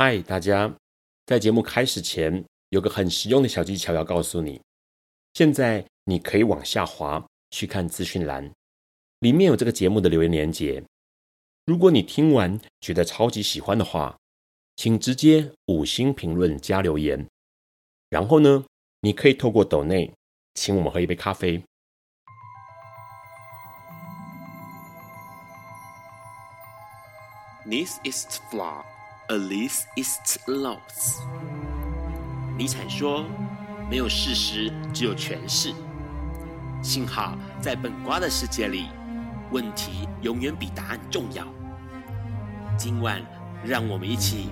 嗨，大家！在节目开始前，有个很实用的小技巧要告诉你。现在你可以往下滑去看资讯栏，里面有这个节目的留言连结。如果你听完觉得超级喜欢的话，请直接五星评论加留言。然后呢，你可以透过抖内请我们喝一杯咖啡。This is flaw. Alice is lost。尼采说：“没有事实，只有诠释。”幸好在本瓜的世界里，问题永远比答案重要。今晚，让我们一起。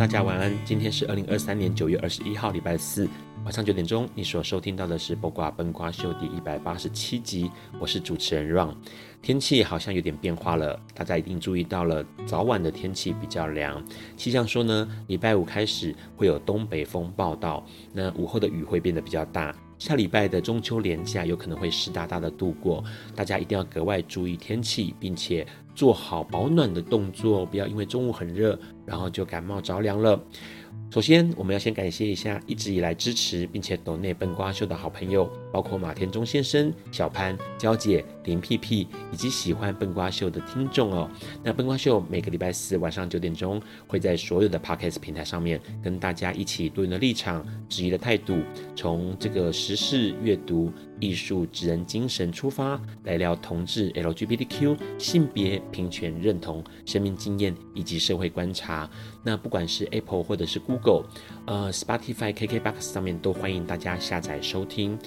大家晚安。今天是二零二三年九月二十一号，礼拜四晚上九点钟。你所收听到的是《播瓜奔瓜秀》第一百八十七集。我是主持人 Ron。天气好像有点变化了，大家一定注意到了，早晚的天气比较凉。气象说呢，礼拜五开始会有东北风报道，那午后的雨会变得比较大。下礼拜的中秋连假有可能会湿哒哒的度过，大家一定要格外注意天气，并且。做好保暖的动作，不要因为中午很热，然后就感冒着凉了。首先，我们要先感谢一下一直以来支持并且懂内笨瓜秀的好朋友，包括马田中先生、小潘、娇姐、林屁屁以及喜欢笨瓜秀的听众哦。那笨瓜秀每个礼拜四晚上九点钟会在所有的 Podcast 平台上面跟大家一起多元的立场、质疑的态度，从这个时事阅读、艺术、职人精神出发，来聊同志、LGBTQ、性别平权认同、生命经验以及社会观察。那不管是 Apple 或者是 Google，呃，Spotify、KKBox 上面都欢迎大家下载收听。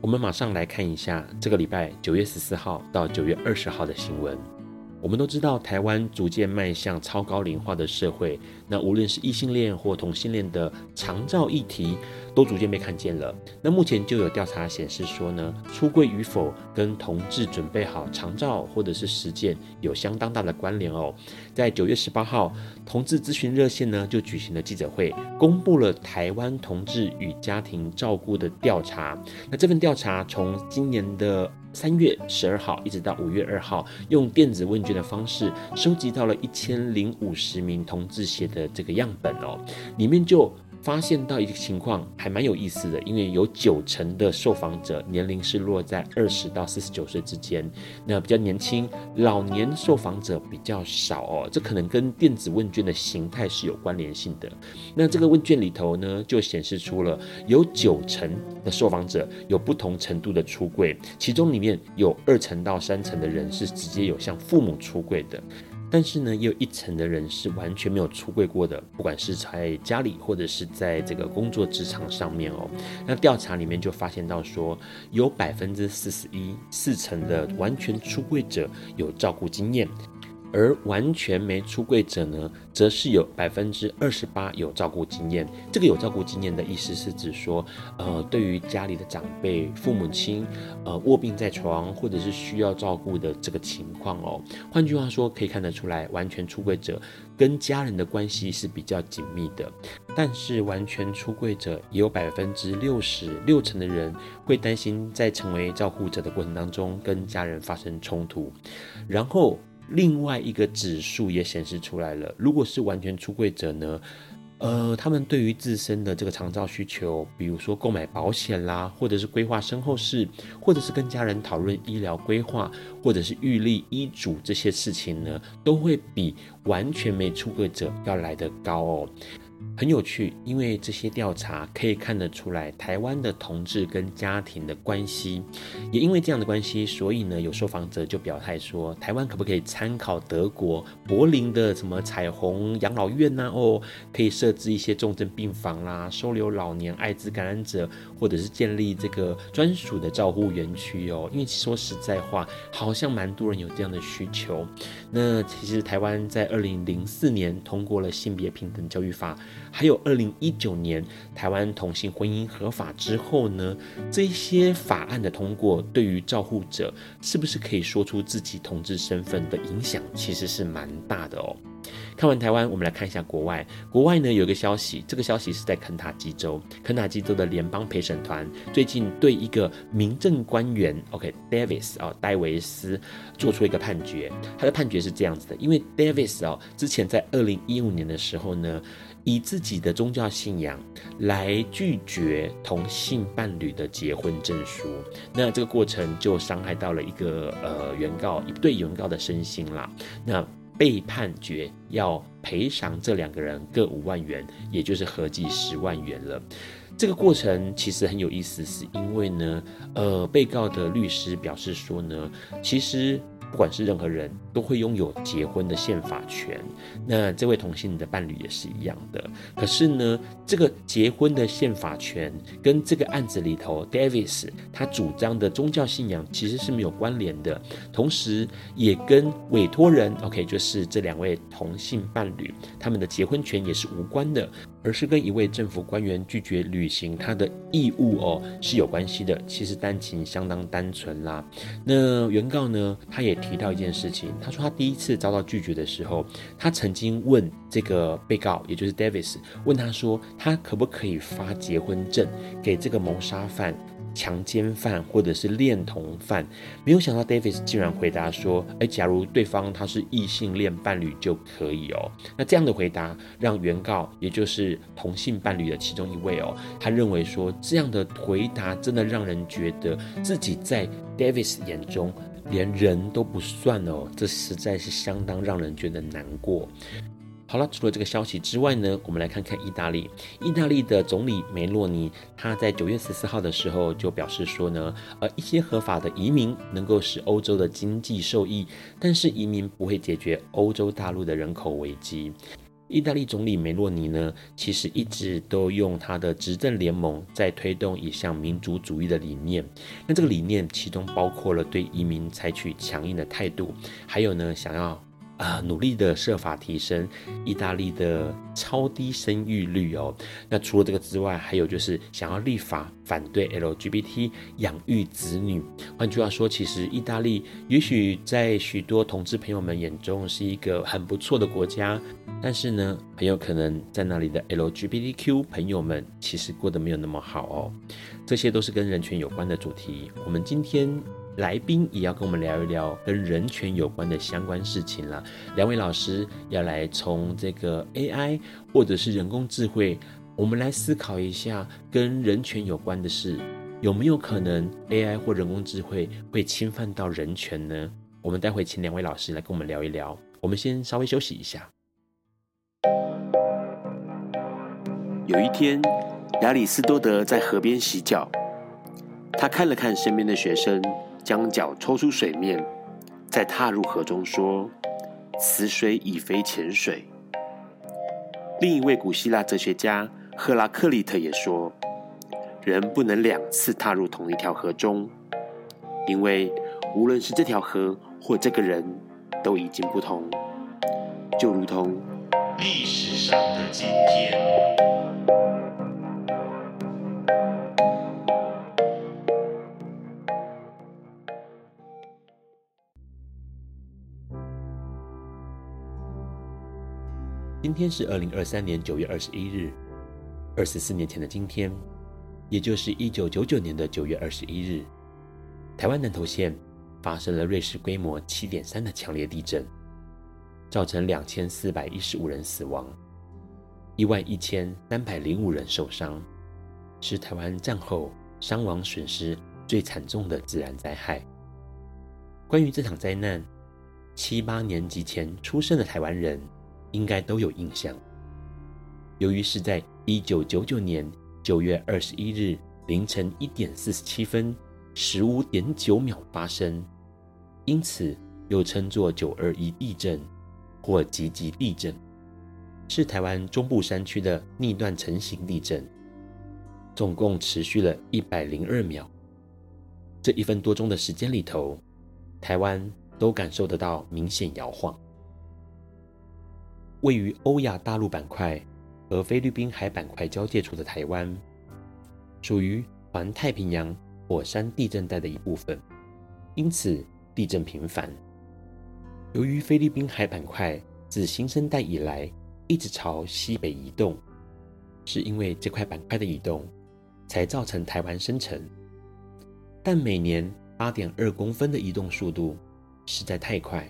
我们马上来看一下这个礼拜九月十四号到九月二十号的新闻。我们都知道，台湾逐渐迈向超高龄化的社会。那无论是异性恋或同性恋的长照议题，都逐渐被看见了。那目前就有调查显示说呢，出柜与否跟同志准备好长照或者是实践有相当大的关联哦。在九月十八号，同志咨询热线呢就举行了记者会，公布了台湾同志与家庭照顾的调查。那这份调查从今年的三月十二号一直到五月二号，用电子问卷的方式收集到了一千零五十名同志写的这个样本哦，里面就。发现到一个情况还蛮有意思的，因为有九成的受访者年龄是落在二十到四十九岁之间，那比较年轻，老年受访者比较少哦，这可能跟电子问卷的形态是有关联性的。那这个问卷里头呢，就显示出了有九成的受访者有不同程度的出柜，其中里面有二成到三成的人是直接有向父母出柜的。但是呢，也有一层的人是完全没有出柜过的，不管是在家里或者是在这个工作职场上面哦。那调查里面就发现到说，有百分之四十一，四成的完全出柜者有照顾经验。而完全没出柜者呢，则是有百分之二十八有照顾经验。这个有照顾经验的意思是指说，呃，对于家里的长辈、父母亲，呃，卧病在床或者是需要照顾的这个情况哦。换句话说，可以看得出来，完全出柜者跟家人的关系是比较紧密的。但是完全出柜者也有百分之六十六成的人会担心在成为照顾者的过程当中跟家人发生冲突，然后。另外一个指数也显示出来了，如果是完全出柜者呢，呃，他们对于自身的这个长照需求，比如说购买保险啦，或者是规划身后事，或者是跟家人讨论医疗规划，或者是预立医嘱这些事情呢，都会比完全没出柜者要来得高哦。很有趣，因为这些调查可以看得出来，台湾的同志跟家庭的关系，也因为这样的关系，所以呢，有受访者就表态说，台湾可不可以参考德国柏林的什么彩虹养老院呢？哦，可以设置一些重症病房啦，收留老年艾滋感染者，或者是建立这个专属的照护园区哦。因为说实在话，好像蛮多人有这样的需求。那其实台湾在二零零四年通过了性别平等教育法。还有二零一九年台湾同性婚姻合法之后呢，这些法案的通过，对于照护者是不是可以说出自己同志身份的影响，其实是蛮大的哦。看完台湾，我们来看一下国外。国外呢，有一个消息，这个消息是在肯塔基州，肯塔基州的联邦陪审团最近对一个民政官员，OK，Davis 啊，戴维斯做出一个判决。他的判决是这样子的，因为 Davis 哦，之前在二零一五年的时候呢。以自己的宗教信仰来拒绝同性伴侣的结婚证书，那这个过程就伤害到了一个呃原告一对原告的身心啦。那被判决要赔偿这两个人各五万元，也就是合计十万元了。这个过程其实很有意思，是因为呢，呃，被告的律师表示说呢，其实。不管是任何人都会拥有结婚的宪法权，那这位同性的伴侣也是一样的。可是呢，这个结婚的宪法权跟这个案子里头，Davis 他主张的宗教信仰其实是没有关联的，同时也跟委托人，OK，就是这两位同性伴侣他们的结婚权也是无关的。而是跟一位政府官员拒绝履行他的义务哦，是有关系的。其实单情相当单纯啦。那原告呢，他也提到一件事情，他说他第一次遭到拒绝的时候，他曾经问这个被告，也就是 Davis，问他说，他可不可以发结婚证给这个谋杀犯？强奸犯或者是恋童犯，没有想到 Davis 竟然回答说：“诶，假如对方他是异性恋伴侣就可以哦。”那这样的回答让原告，也就是同性伴侣的其中一位哦，他认为说这样的回答真的让人觉得自己在 Davis 眼中连人都不算哦，这实在是相当让人觉得难过。好了，除了这个消息之外呢，我们来看看意大利。意大利的总理梅洛尼，他在九月十四号的时候就表示说呢，呃，一些合法的移民能够使欧洲的经济受益，但是移民不会解决欧洲大陆的人口危机。意大利总理梅洛尼呢，其实一直都用他的执政联盟在推动一项民族主义的理念。那这个理念其中包括了对移民采取强硬的态度，还有呢，想要。啊，努力的设法提升意大利的超低生育率哦。那除了这个之外，还有就是想要立法反对 LGBT 养育子女。换句话说，其实意大利也许在许多同志朋友们眼中是一个很不错的国家，但是呢，很有可能在那里的 LGBTQ 朋友们其实过得没有那么好哦。这些都是跟人权有关的主题。我们今天。来宾也要跟我们聊一聊跟人权有关的相关事情了。两位老师要来从这个 AI 或者是人工智慧，我们来思考一下跟人权有关的事，有没有可能 AI 或人工智慧会侵犯到人权呢？我们待会请两位老师来跟我们聊一聊。我们先稍微休息一下。有一天，亚里斯多德在河边洗脚，他看了看身边的学生。将脚抽出水面，再踏入河中，说：“此水已非前水。”另一位古希腊哲学家赫拉克利特也说：“人不能两次踏入同一条河中，因为无论是这条河或这个人，都已经不同，就如同历史上的今天。”今天是二零二三年九月二十一日，二十四年前的今天，也就是一九九九年的九月二十一日，台湾南投县发生了芮氏规模七点三的强烈地震，造成两千四百一十五人死亡，一万一千三百零五人受伤，是台湾战后伤亡损失最惨重的自然灾害。关于这场灾难，七八年级前出生的台湾人。应该都有印象。由于是在一九九九年九月二十一日凌晨一点四十七分十五点九秒发生，因此又称作九二一地震或集集地震，是台湾中部山区的逆断层型地震，总共持续了一百零二秒。这一分多钟的时间里头，台湾都感受得到明显摇晃。位于欧亚大陆板块和菲律宾海板块交界处的台湾，属于环太平洋火山地震带的一部分，因此地震频繁。由于菲律宾海板块自新生代以来一直朝西北移动，是因为这块板块的移动，才造成台湾生成。但每年八点二公分的移动速度实在太快，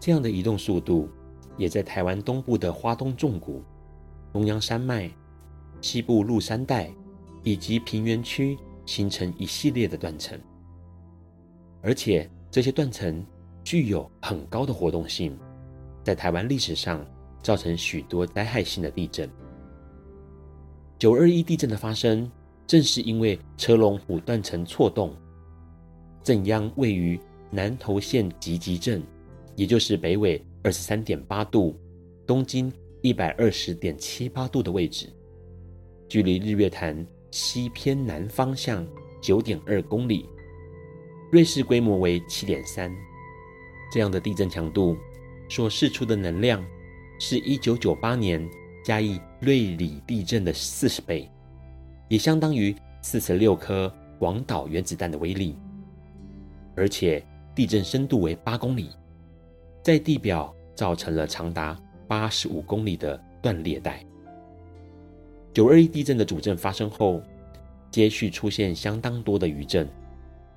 这样的移动速度也在台湾东部的花东纵谷、中央山脉、西部鹿山带以及平原区形成一系列的断层，而且这些断层具有很高的活动性，在台湾历史上造成许多灾害性的地震。九二一地震的发生，正是因为车龙埔断层错动，震央位于南投县集集镇，也就是北纬二十三点八度、东经一百二十点七八度的位置，距离日月潭西偏南方向九点二公里，瑞士规模为七点三。这样的地震强度所释出的能量，是一九九八年加义瑞里地震的四十倍。也相当于四十六颗广岛原子弹的威力，而且地震深度为八公里，在地表造成了长达八十五公里的断裂带。九二一地震的主震发生后，接续出现相当多的余震，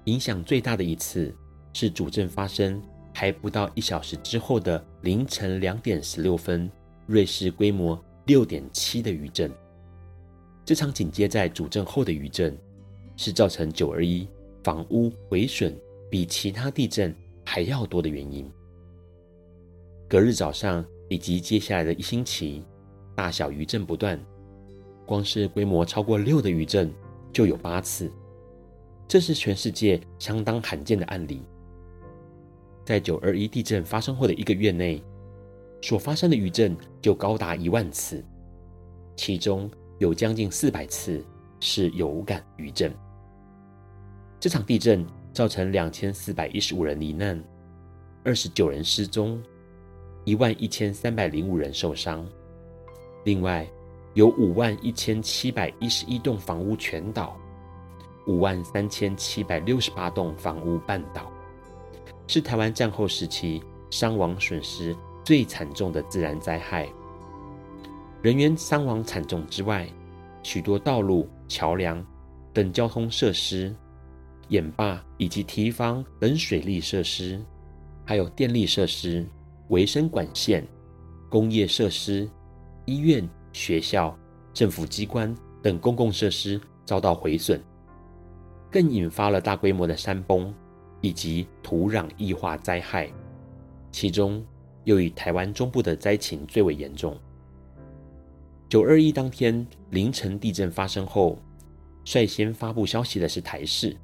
影响最大的一次是主震发生还不到一小时之后的凌晨两点十六分，瑞士规模六点七的余震。这场紧接在主震后的余震，是造成九二一房屋毁损比其他地震还要多的原因。隔日早上以及接下来的一星期，大小余震不断，光是规模超过六的余震就有八次，这是全世界相当罕见的案例。在九二一地震发生后的一个月内，所发生的余震就高达一万次，其中，有将近四百次是有感余震。这场地震造成两千四百一十五人罹难，二十九人失踪，一万一千三百零五人受伤。另外，有五万一千七百一十一栋房屋全倒，五万三千七百六十八栋房屋半倒，是台湾战后时期伤亡损失最惨重的自然灾害。人员伤亡惨重之外，许多道路、桥梁等交通设施、堰坝以及堤防等水利设施，还有电力设施、维生管线、工业设施、医院、学校、政府机关等公共设施遭到毁损，更引发了大规模的山崩以及土壤液化灾害，其中又以台湾中部的灾情最为严重。九二一当天凌晨地震发生后，率先发布消息的是台视。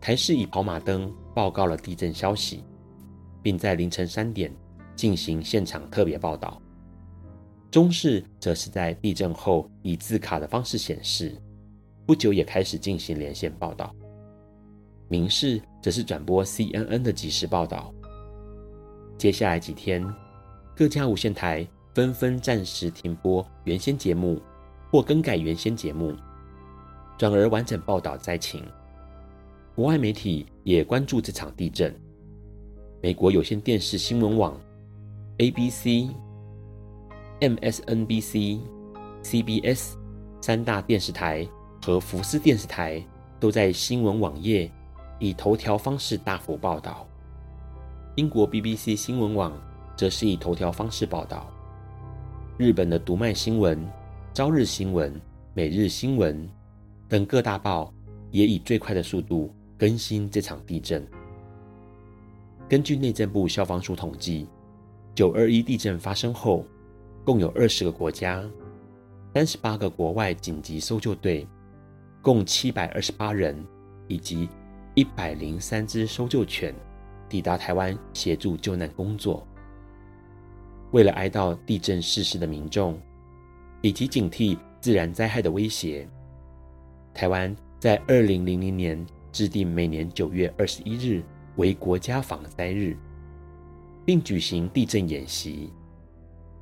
台视以跑马灯报告了地震消息，并在凌晨三点进行现场特别报道。中视则是在地震后以字卡的方式显示，不久也开始进行连线报道。民视则是转播 CNN 的即时报道。接下来几天，各家无线台。纷纷暂时停播原先节目，或更改原先节目，转而完整报道灾情。国外媒体也关注这场地震。美国有线电视新闻网 （ABC）、MSNBC、CBS 三大电视台和福斯电视台都在新闻网页以头条方式大幅报道。英国 BBC 新闻网则是以头条方式报道。日本的读卖新闻、朝日新闻、每日新闻等各大报也以最快的速度更新这场地震。根据内政部消防署统计，九二一地震发生后，共有二十个国家三十八个国外紧急搜救队，共七百二十八人，以及一百零三只搜救犬抵达台湾协助救难工作。为了哀悼地震逝世的民众，以及警惕自然灾害的威胁，台湾在二零零零年制定每年九月二十一日为国家防灾日，并举行地震演习，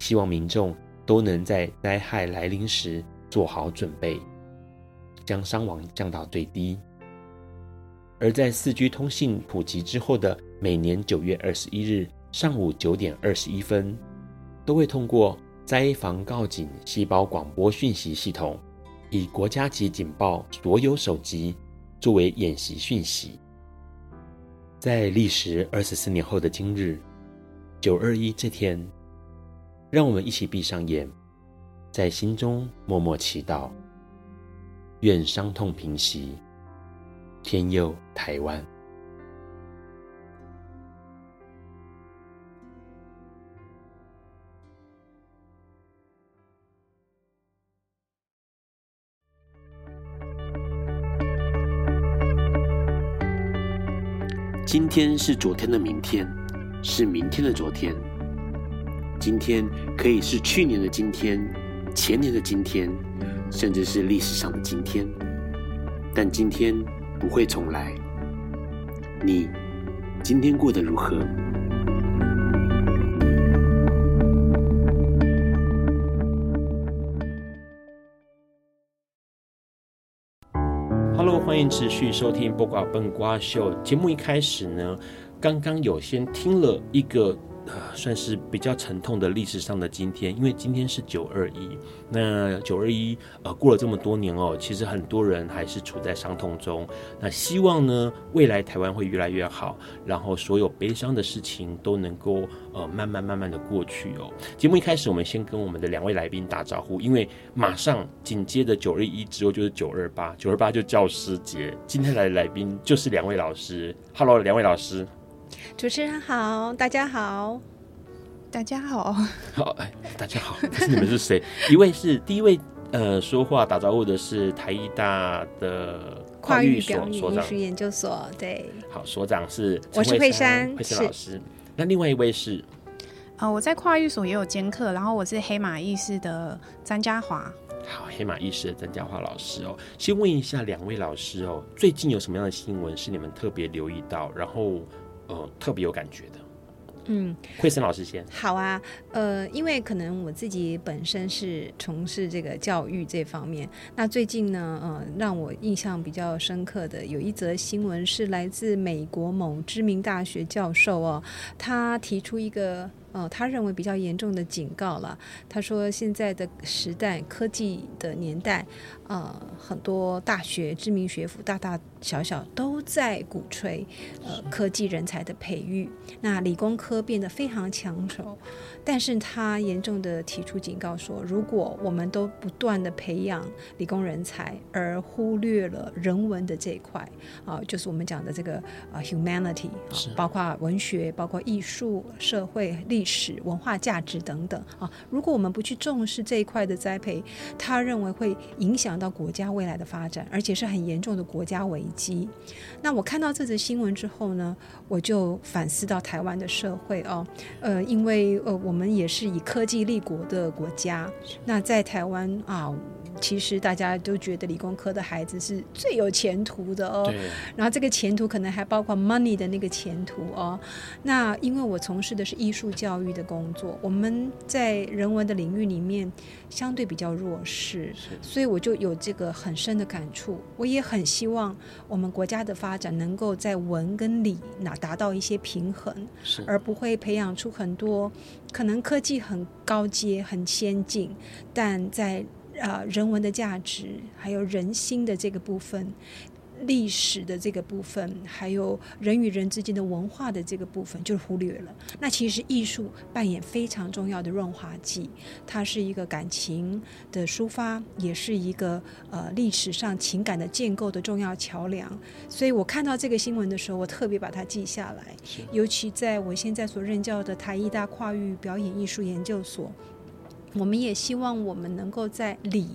希望民众都能在灾害来临时做好准备，将伤亡降到最低。而在四 G 通信普及之后的每年九月二十一日上午九点二十一分，都会通过灾防告警细胞广播讯息系统，以国家级警报所有手机作为演习讯息。在历时二十四年后的今日，九二一这天，让我们一起闭上眼，在心中默默祈祷，愿伤痛平息。天佑台湾。今天是昨天的明天，是明天的昨天。今天可以是去年的今天，前年的今天，甚至是历史上的今天。但今天。不会重来。你今天过得如何？Hello，欢迎持续收听《播瓜笨瓜秀》节目。一开始呢，刚刚有先听了一个。呃，算是比较沉痛的历史上的今天，因为今天是九二一。那九二一，呃，过了这么多年哦，其实很多人还是处在伤痛中。那希望呢，未来台湾会越来越好，然后所有悲伤的事情都能够呃慢慢慢慢的过去哦。节目一开始，我们先跟我们的两位来宾打招呼，因为马上紧接着九二一之后就是九二八，九二八就教师节。今天来的来宾就是两位老师，Hello，两位老师。主持人好，大家好，大家好，好，哎，大家好，你们是谁？一位是第一位，呃，说话打招呼的是台艺大的跨域所所长，艺术研究所，对，好，所长是我是惠珊，惠珊老师。那另外一位是，呃，我在跨域所也有兼课，然后我是黑马意识的詹家华。好，黑马意识的詹家华老师哦，先问一下两位老师哦，最近有什么样的新闻是你们特别留意到，然后？呃，特别有感觉的，嗯，惠森老师先。好啊，呃，因为可能我自己本身是从事这个教育这方面，那最近呢，呃，让我印象比较深刻的有一则新闻是来自美国某知名大学教授哦，他提出一个。哦，他认为比较严重的警告了。他说，现在的时代，科技的年代，呃，很多大学、知名学府，大大小小都在鼓吹呃科技人才的培育。那理工科变得非常抢手，但是他严重的提出警告说，如果我们都不断的培养理工人才，而忽略了人文的这一块，啊、呃，就是我们讲的这个呃 humanity，包括文学，包括艺术、社会、历史。史文化价值等等啊，如果我们不去重视这一块的栽培，他认为会影响到国家未来的发展，而且是很严重的国家危机。那我看到这则新闻之后呢，我就反思到台湾的社会哦，呃，因为呃，我们也是以科技立国的国家，那在台湾啊。其实大家都觉得理工科的孩子是最有前途的哦，然后这个前途可能还包括 money 的那个前途哦。那因为我从事的是艺术教育的工作，我们在人文的领域里面相对比较弱势，所以我就有这个很深的感触。我也很希望我们国家的发展能够在文跟理那达到一些平衡，而不会培养出很多可能科技很高阶、很先进，但在啊、呃，人文的价值，还有人心的这个部分，历史的这个部分，还有人与人之间的文化的这个部分，就忽略了。那其实艺术扮演非常重要的润滑剂，它是一个感情的抒发，也是一个呃历史上情感的建构的重要桥梁。所以我看到这个新闻的时候，我特别把它记下来。尤其在我现在所任教的台艺大跨域表演艺术研究所。我们也希望我们能够在理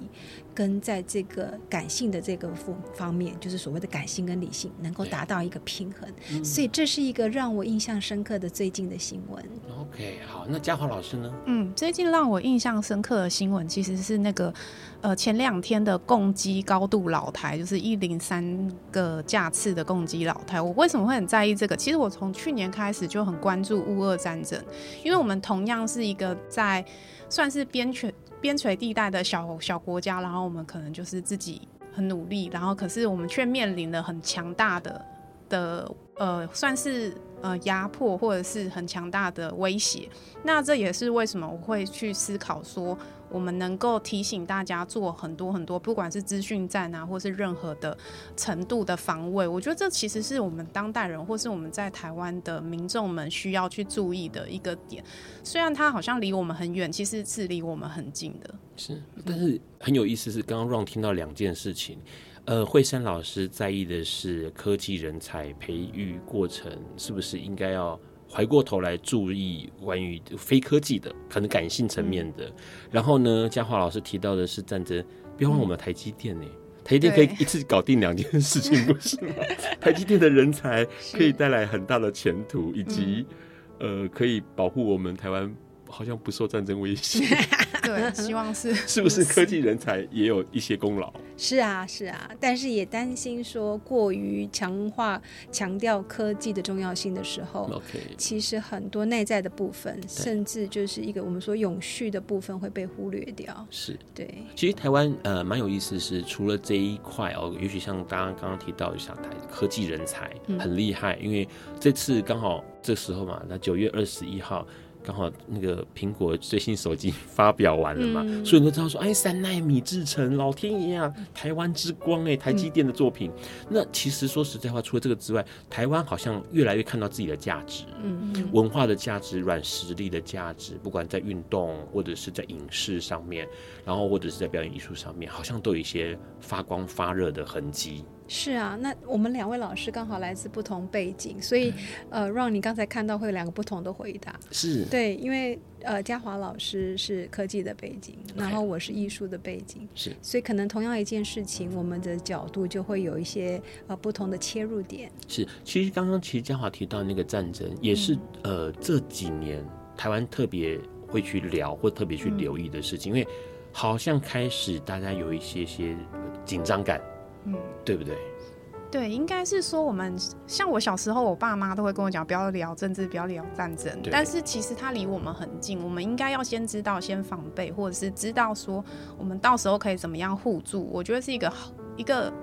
跟在这个感性的这个方方面，就是所谓的感性跟理性，能够达到一个平衡。嗯、所以这是一个让我印象深刻的最近的新闻。OK，好，那嘉华老师呢？嗯，最近让我印象深刻的新闻其实是那个呃前两天的共机高度老台，就是一零三个架次的共机老台。我为什么会很在意这个？其实我从去年开始就很关注乌俄战争，因为我们同样是一个在算是边陲边陲地带的小小国家，然后我们可能就是自己很努力，然后可是我们却面临了很强大的的呃，算是呃压迫或者是很强大的威胁。那这也是为什么我会去思考说。我们能够提醒大家做很多很多，不管是资讯战啊，或是任何的程度的防卫，我觉得这其实是我们当代人，或是我们在台湾的民众们需要去注意的一个点。虽然它好像离我们很远，其实是离我们很近的。是，但是很有意思是，刚刚 Ron 听到两件事情，呃，惠山老师在意的是科技人才培育过程是不是应该要。回过头来注意关于非科技的，可能感性层面的。嗯、然后呢，嘉华老师提到的是战争，别忘了我们台积电呢、欸，台积电可以一次搞定两件事情，不是吗？台积电的人才可以带来很大的前途，以及、嗯、呃，可以保护我们台湾。好像不受战争威胁，对，希望是。是不是科技人才也有一些功劳？是啊，是啊，但是也担心说过于强化、强调科技的重要性的时候，OK，其实很多内在的部分，甚至就是一个我们说永续的部分会被忽略掉。是，对。其实台湾呃蛮有意思，是除了这一块哦，也许像大家刚刚提到，像台科技人才很厉害，嗯，因为这次刚好这时候嘛，那九月二十一号。刚好那个苹果最新手机发表完了嘛，嗯、所以你都知道说，哎，三奈米制程，老天爷啊，台湾之光哎，台积电的作品。嗯、那其实说实在话，除了这个之外，台湾好像越来越看到自己的价值，嗯，嗯文化的价值、软实力的价值，不管在运动或者是在影视上面，然后或者是在表演艺术上面，好像都有一些发光发热的痕迹。是啊，那我们两位老师刚好来自不同背景，所以呃，让你刚才看到会有两个不同的回答。是，对，因为呃，嘉华老师是科技的背景然后我是艺术的背景，是，所以可能同样一件事情，我们的角度就会有一些呃不同的切入点。是，其实刚刚其实嘉华提到那个战争，也是、嗯、呃这几年台湾特别会去聊或特别去留意的事情，嗯、因为好像开始大家有一些些紧张感。嗯，对不对？对，应该是说我们像我小时候，我爸妈都会跟我讲，不要聊政治，不要聊战争。但是其实它离我们很近，我们应该要先知道，先防备，或者是知道说我们到时候可以怎么样互助。我觉得是一个一个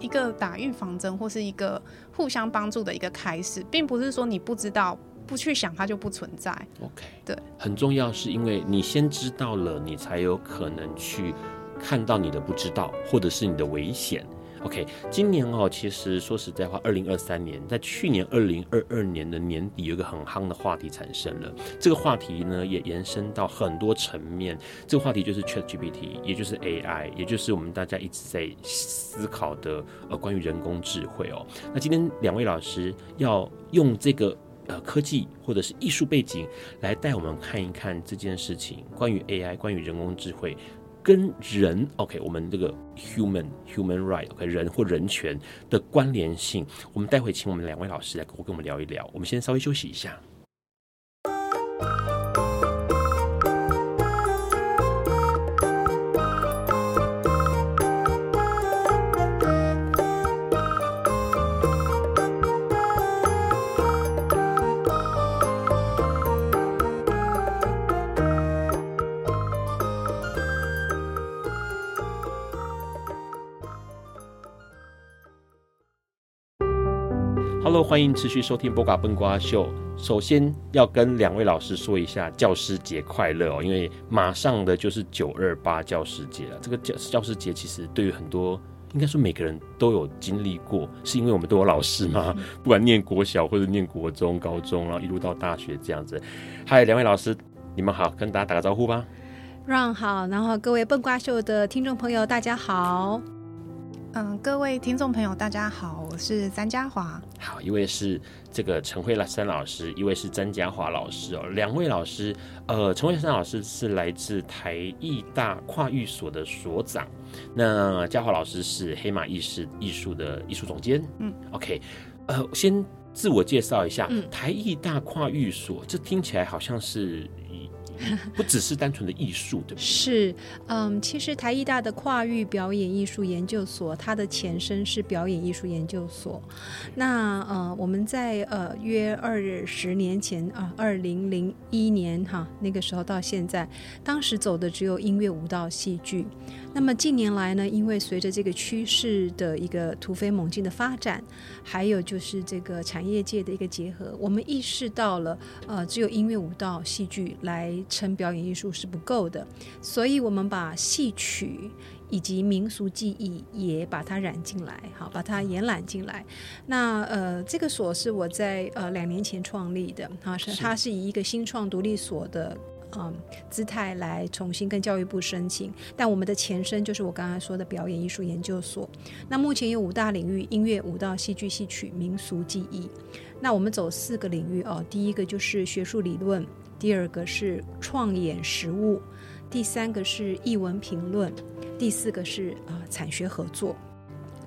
一个打预防针，或是一个互相帮助的一个开始，并不是说你不知道不去想它就不存在。OK，对，很重要是因为你先知道了，你才有可能去看到你的不知道，或者是你的危险。OK，今年哦，其实说实在话，二零二三年在去年二零二二年的年底，有一个很夯的话题产生了。这个话题呢，也延伸到很多层面。这个话题就是 ChatGPT，也就是 AI，也就是我们大家一直在思考的呃关于人工智慧哦。那今天两位老师要用这个呃科技或者是艺术背景来带我们看一看这件事情，关于 AI，关于人工智慧。跟人，OK，我们这个 human human right，OK，人或人权的关联性，我们待会请我们两位老师来跟我们聊一聊。我们先稍微休息一下。欢迎持续收听《波卡笨瓜秀》。首先要跟两位老师说一下教师节快乐哦，因为马上的就是九二八教师节了。这个教教师节其实对于很多，应该说每个人都有经历过，是因为我们都有老师嘛，不管念国小或者念国中、高中，然后一路到大学这样子。嗨，两位老师，你们好，跟大家打个招呼吧。让好，然后各位笨瓜秀的听众朋友，大家好。嗯，各位听众朋友，大家好，我是詹家华。好，一位是这个陈慧珊老师，一位是詹家华老师哦，两位老师。呃，陈慧珊老师是来自台艺大跨域所的所长，那家华老师是黑马艺术艺术的艺术总监。嗯，OK，呃，先自我介绍一下，嗯、台艺大跨域所，这听起来好像是。不只是单纯的艺术，对不对？是，嗯，其实台艺大的跨域表演艺术研究所，它的前身是表演艺术研究所。那呃，我们在呃约二十年前啊，二零零一年哈，那个时候到现在，当时走的只有音乐、舞蹈、戏剧。那么近年来呢，因为随着这个趋势的一个突飞猛进的发展，还有就是这个产业界的一个结合，我们意识到了，呃，只有音乐、舞蹈、戏剧来称表演艺术是不够的，所以我们把戏曲以及民俗技艺也把它染进来，好，把它延揽进来。那呃，这个所是我在呃两年前创立的，哈，是它是以一个新创独立所的。嗯，姿态来重新跟教育部申请，但我们的前身就是我刚才说的表演艺术研究所。那目前有五大领域：音乐、舞蹈、戏剧、戏曲、民俗技艺。那我们走四个领域哦，第一个就是学术理论，第二个是创演实务，第三个是艺文评论，第四个是啊、呃、产学合作。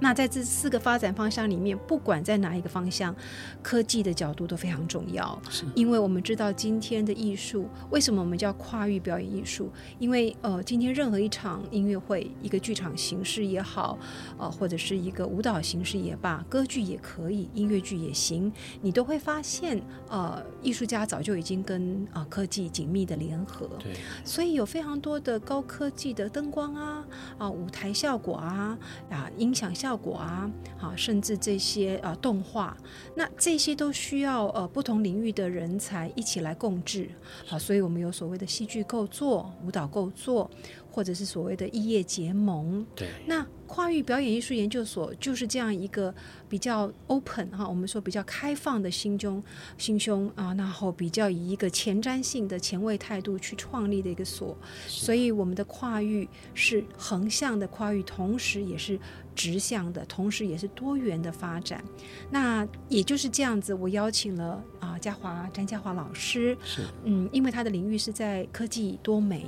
那在这四个发展方向里面，不管在哪一个方向，科技的角度都非常重要。是，因为我们知道今天的艺术，为什么我们叫跨域表演艺术？因为呃，今天任何一场音乐会、一个剧场形式也好，呃，或者是一个舞蹈形式也罢，歌剧也可以，音乐剧也行，你都会发现，呃，艺术家早就已经跟啊、呃、科技紧密的联合。对，所以有非常多的高科技的灯光啊，啊、呃，舞台效果啊，啊、呃，音响效果。效果啊，好，甚至这些呃动画，那这些都需要呃不同领域的人才一起来共治，好，所以我们有所谓的戏剧构作、舞蹈构作，或者是所谓的异业结盟。对，那。跨域表演艺术研究所就是这样一个比较 open 哈，我们说比较开放的心胸，心胸啊，然后比较以一个前瞻性的前卫态度去创立的一个所，所以我们的跨域是横向的跨域，同时也是直向的，同时也是多元的发展。那也就是这样子，我邀请了啊嘉华詹嘉华老师，是嗯，因为他的领域是在科技多媒。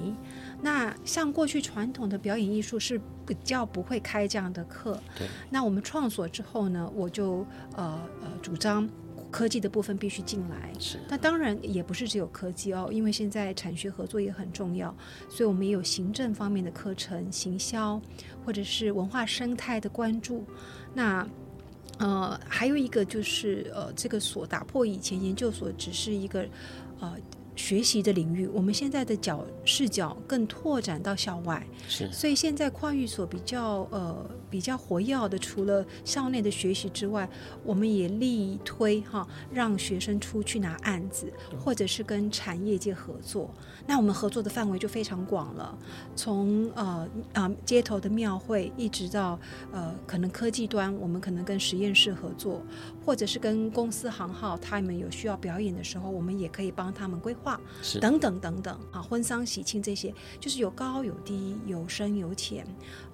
那像过去传统的表演艺术是比较不会开这样的课，对。那我们创所之后呢，我就呃呃主张科技的部分必须进来。是。那当然也不是只有科技哦，因为现在产学合作也很重要，所以我们也有行政方面的课程、行销或者是文化生态的关注。那呃还有一个就是呃这个所打破以前研究所只是一个呃。学习的领域，我们现在的角视角更拓展到校外，是，所以现在跨域所比较呃比较活跃的，除了校内的学习之外，我们也力推哈，让学生出去拿案子，或者是跟产业界合作。那我们合作的范围就非常广了，从呃啊、呃、街头的庙会，一直到呃可能科技端，我们可能跟实验室合作，或者是跟公司行号，他们有需要表演的时候，我们也可以帮他们规划。是等等等等啊，婚丧喜庆这些，就是有高有低，有深有浅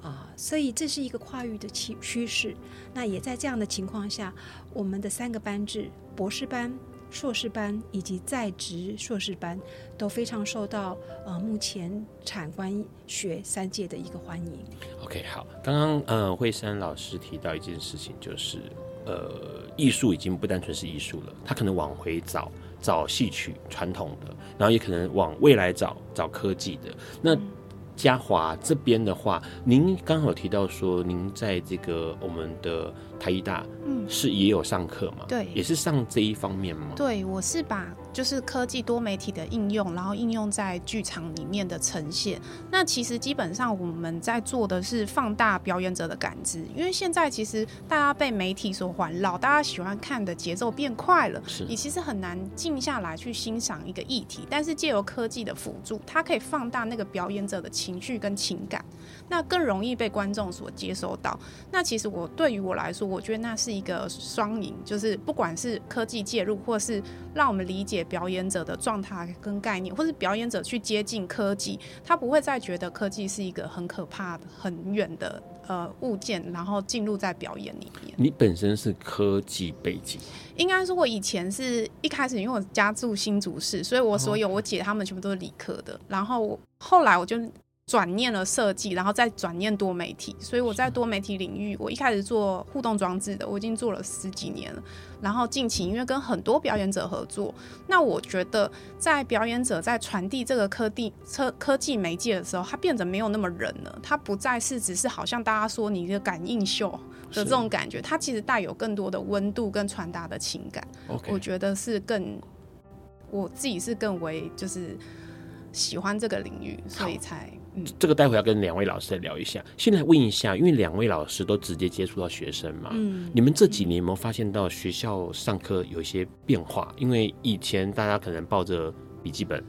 啊，所以这是一个跨域的趋趋势。那也在这样的情况下，我们的三个班制——博士班、硕士班以及在职硕士班，都非常受到呃目前产官学三界的一个欢迎。OK，好，刚刚呃惠山老师提到一件事情，就是呃艺术已经不单纯是艺术了，他可能往回找。找戏曲传统的，然后也可能往未来找找科技的。那嘉华这边的话，您刚好提到说，您在这个我们的台医大，嗯，是也有上课嘛？对，也是上这一方面吗？对，我是把。就是科技多媒体的应用，然后应用在剧场里面的呈现。那其实基本上我们在做的是放大表演者的感知，因为现在其实大家被媒体所环绕，大家喜欢看的节奏变快了，你其实很难静下来去欣赏一个议题。但是借由科技的辅助，它可以放大那个表演者的情绪跟情感，那更容易被观众所接收到。那其实我对于我来说，我觉得那是一个双赢，就是不管是科技介入，或是让我们理解。表演者的状态跟概念，或是表演者去接近科技，他不会再觉得科技是一个很可怕的、很远的呃物件，然后进入在表演里面。你本身是科技背景，应该说我以前是一开始，因为我家住新竹市，所以我所有我姐他们全部都是理科的，然后后来我就。转念了设计，然后再转念多媒体，所以我在多媒体领域，我一开始做互动装置的，我已经做了十几年了。然后近期因为跟很多表演者合作，那我觉得在表演者在传递这个科技科科技媒介的时候，它变得没有那么人了，它不再是只是好像大家说你的感应秀的这种感觉，它其实带有更多的温度跟传达的情感。我觉得是更，我自己是更为就是喜欢这个领域，所以才。嗯、这个待会要跟两位老师再聊一下。先来问一下，因为两位老师都直接接触到学生嘛，嗯，你们这几年有没有发现到学校上课有一些变化？因为以前大家可能抱着笔记本，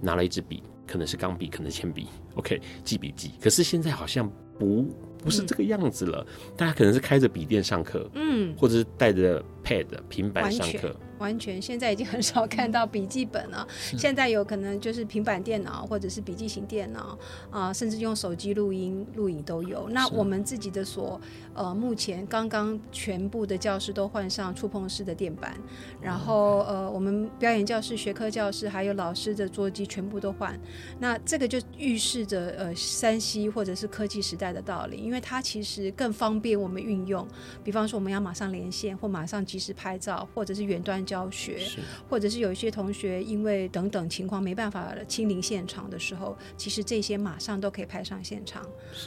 拿了一支笔，可能是钢笔，可能铅笔，OK，记笔记。可是现在好像不不是这个样子了，嗯、大家可能是开着笔电上课，嗯，或者是带着 Pad 平板上课。完全，现在已经很少看到笔记本了。现在有可能就是平板电脑或者是笔记型电脑啊、呃，甚至用手机录音、录影都有。那我们自己的所，呃，目前刚刚全部的教室都换上触碰式的电板，然后呃，我们表演教室、学科教室还有老师的桌机全部都换。那这个就预示着呃山西或者是科技时代的道理，因为它其实更方便我们运用。比方说，我们要马上连线或马上及时拍照，或者是远端。教学，或者是有一些同学因为等等情况没办法亲临现场的时候，其实这些马上都可以派上现场。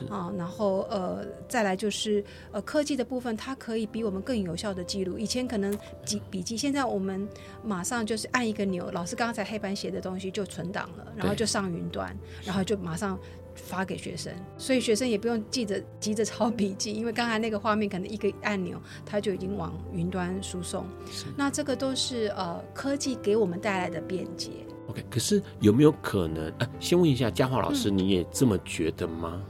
啊，然后呃，再来就是呃科技的部分，它可以比我们更有效的记录。以前可能记笔记，现在我们马上就是按一个钮，老师刚才黑板写的东西就存档了，然后就上云端，然后就马上。发给学生，所以学生也不用记着急着抄笔记，因为刚才那个画面可能一个按钮，它就已经往云端输送。那这个都是呃科技给我们带来的便捷。OK，可是有没有可能？啊、先问一下嘉华老师，嗯、你也这么觉得吗？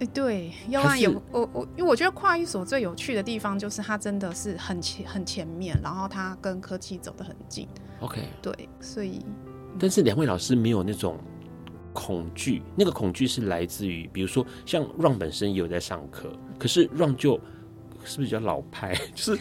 哎，对，要不然有我我，因为我觉得跨域所最有趣的地方就是它真的是很前很前面，然后它跟科技走得很近。OK，对，所以，但是两位老师没有那种。恐惧，那个恐惧是来自于，比如说像 Ron 本身也有在上课，可是 Ron 就是不是比较老派，就是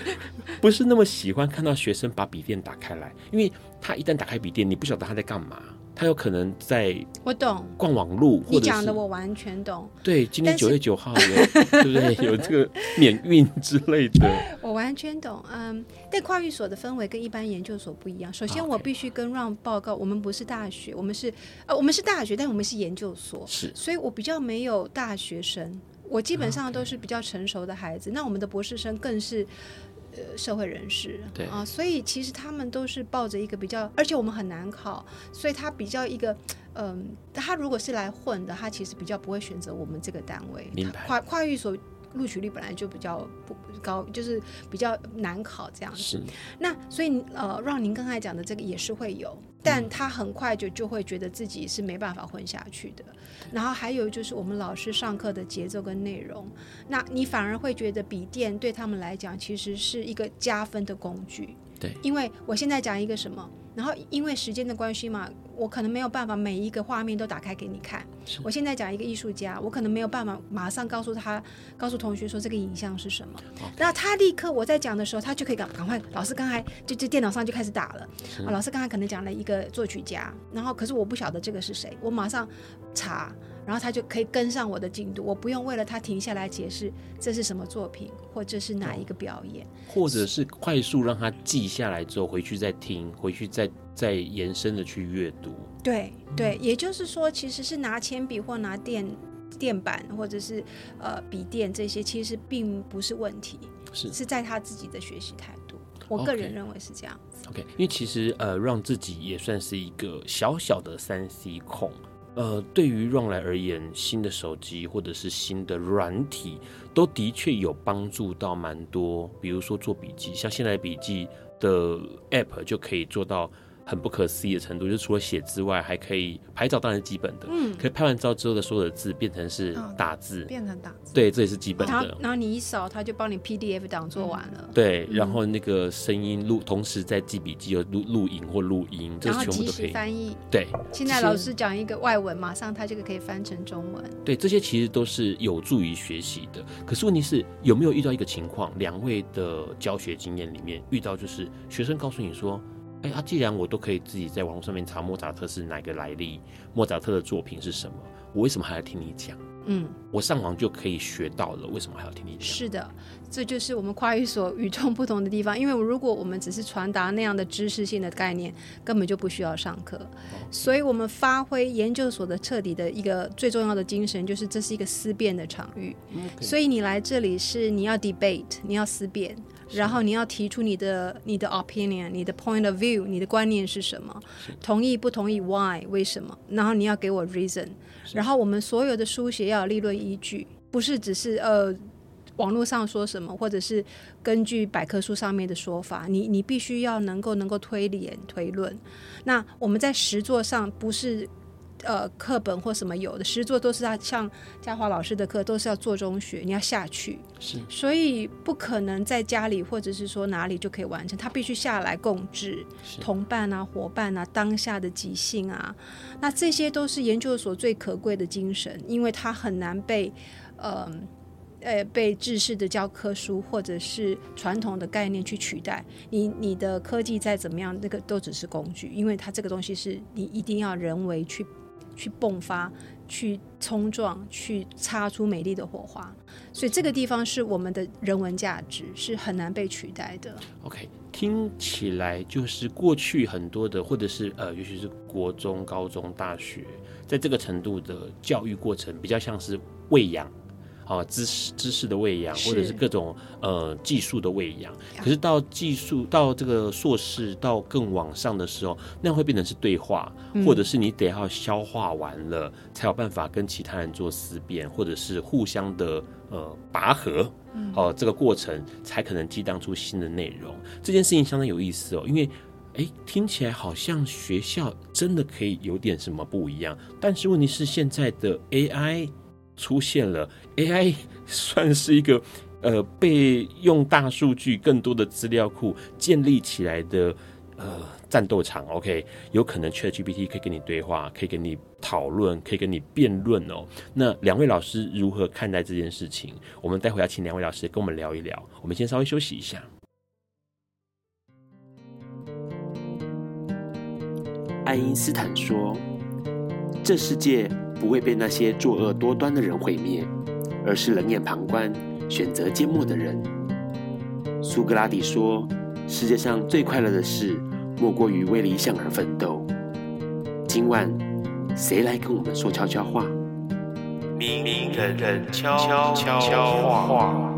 不是那么喜欢看到学生把笔电打开来，因为他一旦打开笔电，你不晓得他在干嘛。他有可能在我懂逛网路，你讲的我完全懂。对，今天九月九号有，对不对？有这个免运之类的，我完全懂。嗯，但跨域所的氛围跟一般研究所不一样。首先，我必须跟 Ron 报告，我们不是大学，我们是呃，我们是大学，但我们是研究所，是，所以我比较没有大学生，我基本上都是比较成熟的孩子。那我们的博士生更是。呃，社会人士，对啊，所以其实他们都是抱着一个比较，而且我们很难考，所以他比较一个，嗯，他如果是来混的，他其实比较不会选择我们这个单位。明白。跨跨域所录取率本来就比较不高，就是比较难考这样子。是。那所以呃，让您刚才讲的这个也是会有，但他很快就就会觉得自己是没办法混下去的。然后还有就是我们老师上课的节奏跟内容，那你反而会觉得笔电对他们来讲其实是一个加分的工具。对，因为我现在讲一个什么。然后因为时间的关系嘛，我可能没有办法每一个画面都打开给你看。我现在讲一个艺术家，我可能没有办法马上告诉他，告诉同学说这个影像是什么。那.他立刻我在讲的时候，他就可以赶赶快。老师刚才就就电脑上就开始打了。啊，老师刚才可能讲了一个作曲家，然后可是我不晓得这个是谁，我马上查。然后他就可以跟上我的进度，我不用为了他停下来解释这是什么作品，或者是哪一个表演，或者是快速让他记下来之后回去再听，回去再再延伸的去阅读。对对，也就是说，其实是拿铅笔或拿电电板，或者是呃笔电这些，其实并不是问题，是是在他自己的学习态度。我个人认为是这样子。OK. 因为其实呃，让自己也算是一个小小的三 C 控。呃，对于 Ron 来而言，新的手机或者是新的软体，都的确有帮助到蛮多。比如说做笔记，像现在笔记的 App 就可以做到很不可思议的程度，就是除了写之外，还可以拍照，当然是基本的。嗯，可以拍完照之后的所有的字变成是打字，哦、变成打字。对，这也是基本的。然后，然后你一扫，它就帮你 PDF 档做完了。嗯、对，然后那个声音录，同时在记笔记有录录影或录音，这全部都可以翻译。对，现在老师讲一个外文，马上他这个可以翻成中文。对，这些其实都是有助于学习的。可是问题是，有没有遇到一个情况，两位的教学经验里面遇到，就是学生告诉你说，哎、欸，啊，既然我都可以自己在网络上面查莫扎特是哪个来历，莫扎特的作品是什么，我为什么还要听你讲？嗯，我上网就可以学到了，为什么还要听你讲？是的，这就是我们跨域所与众不同的地方。因为如果我们只是传达那样的知识性的概念，根本就不需要上课。哦、所以，我们发挥研究所的彻底的一个最重要的精神，就是这是一个思辨的场域。所以，你来这里是你要 debate，你要思辨。然后你要提出你的你的 opinion，你的 point of view，你的观念是什么？同意不同意？Why？为什么？然后你要给我 reason。然后我们所有的书写要有理论依据，不是只是呃网络上说什么，或者是根据百科书上面的说法。你你必须要能够能够推理推论。那我们在实作上不是。呃，课本或什么有的实作都是要像嘉华老师的课，都是要做中学，你要下去，是，所以不可能在家里或者是说哪里就可以完成，他必须下来共治，同伴啊、伙伴啊、当下的即兴啊，那这些都是研究所最可贵的精神，因为它很难被，呃，呃，被制式的教科书或者是传统的概念去取代。你你的科技再怎么样，那个都只是工具，因为它这个东西是你一定要人为去。去迸发，去冲撞，去擦出美丽的火花，所以这个地方是我们的人文价值，是很难被取代的。OK，听起来就是过去很多的，或者是呃，尤其是国中、高中、大学，在这个程度的教育过程，比较像是喂养。啊，知识知识的喂养，或者是各种呃技术的喂养。可是到技术到这个硕士到更往上的时候，那会变成是对话，嗯、或者是你得要消化完了，才有办法跟其他人做思辨，或者是互相的呃拔河。哦、嗯呃，这个过程才可能激荡出新的内容。这件事情相当有意思哦，因为哎，听起来好像学校真的可以有点什么不一样，但是问题是现在的 AI。出现了 AI，算是一个呃被用大数据、更多的资料库建立起来的呃战斗场。OK，有可能 ChatGPT 可以跟你对话，可以跟你讨论，可以跟你辩论哦。那两位老师如何看待这件事情？我们待会要请两位老师跟我们聊一聊。我们先稍微休息一下。爱因斯坦说：“这世界。”不会被那些作恶多端的人毁灭，而是冷眼旁观、选择缄默的人。苏格拉底说：“世界上最快乐的事，莫过于为理想而奋斗。”今晚，谁来跟我们说悄悄话？明人人悄悄话。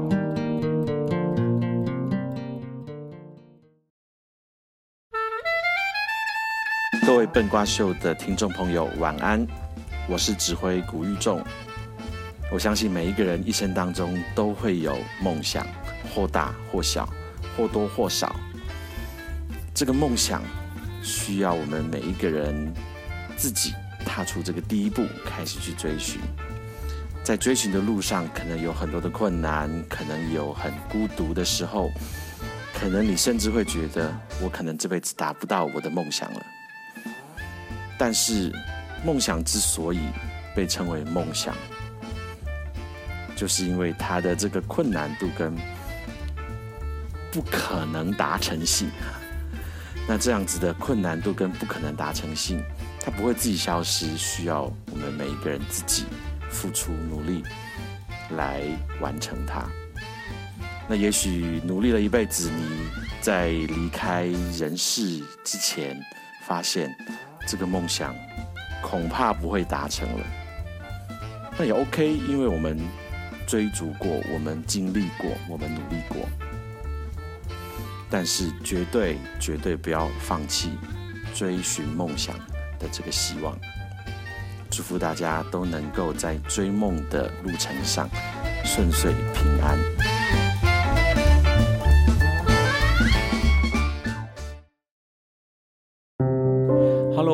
各位笨瓜秀的听众朋友，晚安。我是指挥古玉仲，我相信每一个人一生当中都会有梦想，或大或小，或多或少。这个梦想需要我们每一个人自己踏出这个第一步，开始去追寻。在追寻的路上，可能有很多的困难，可能有很孤独的时候，可能你甚至会觉得，我可能这辈子达不到我的梦想了。但是，梦想之所以被称为梦想，就是因为它的这个困难度跟不可能达成性。那这样子的困难度跟不可能达成性，它不会自己消失，需要我们每一个人自己付出努力来完成它。那也许努力了一辈子，你在离开人世之前，发现这个梦想。恐怕不会达成了，那也 OK，因为我们追逐过，我们经历过，我们努力过，但是绝对绝对不要放弃追寻梦想的这个希望。祝福大家都能够在追梦的路程上顺遂平安。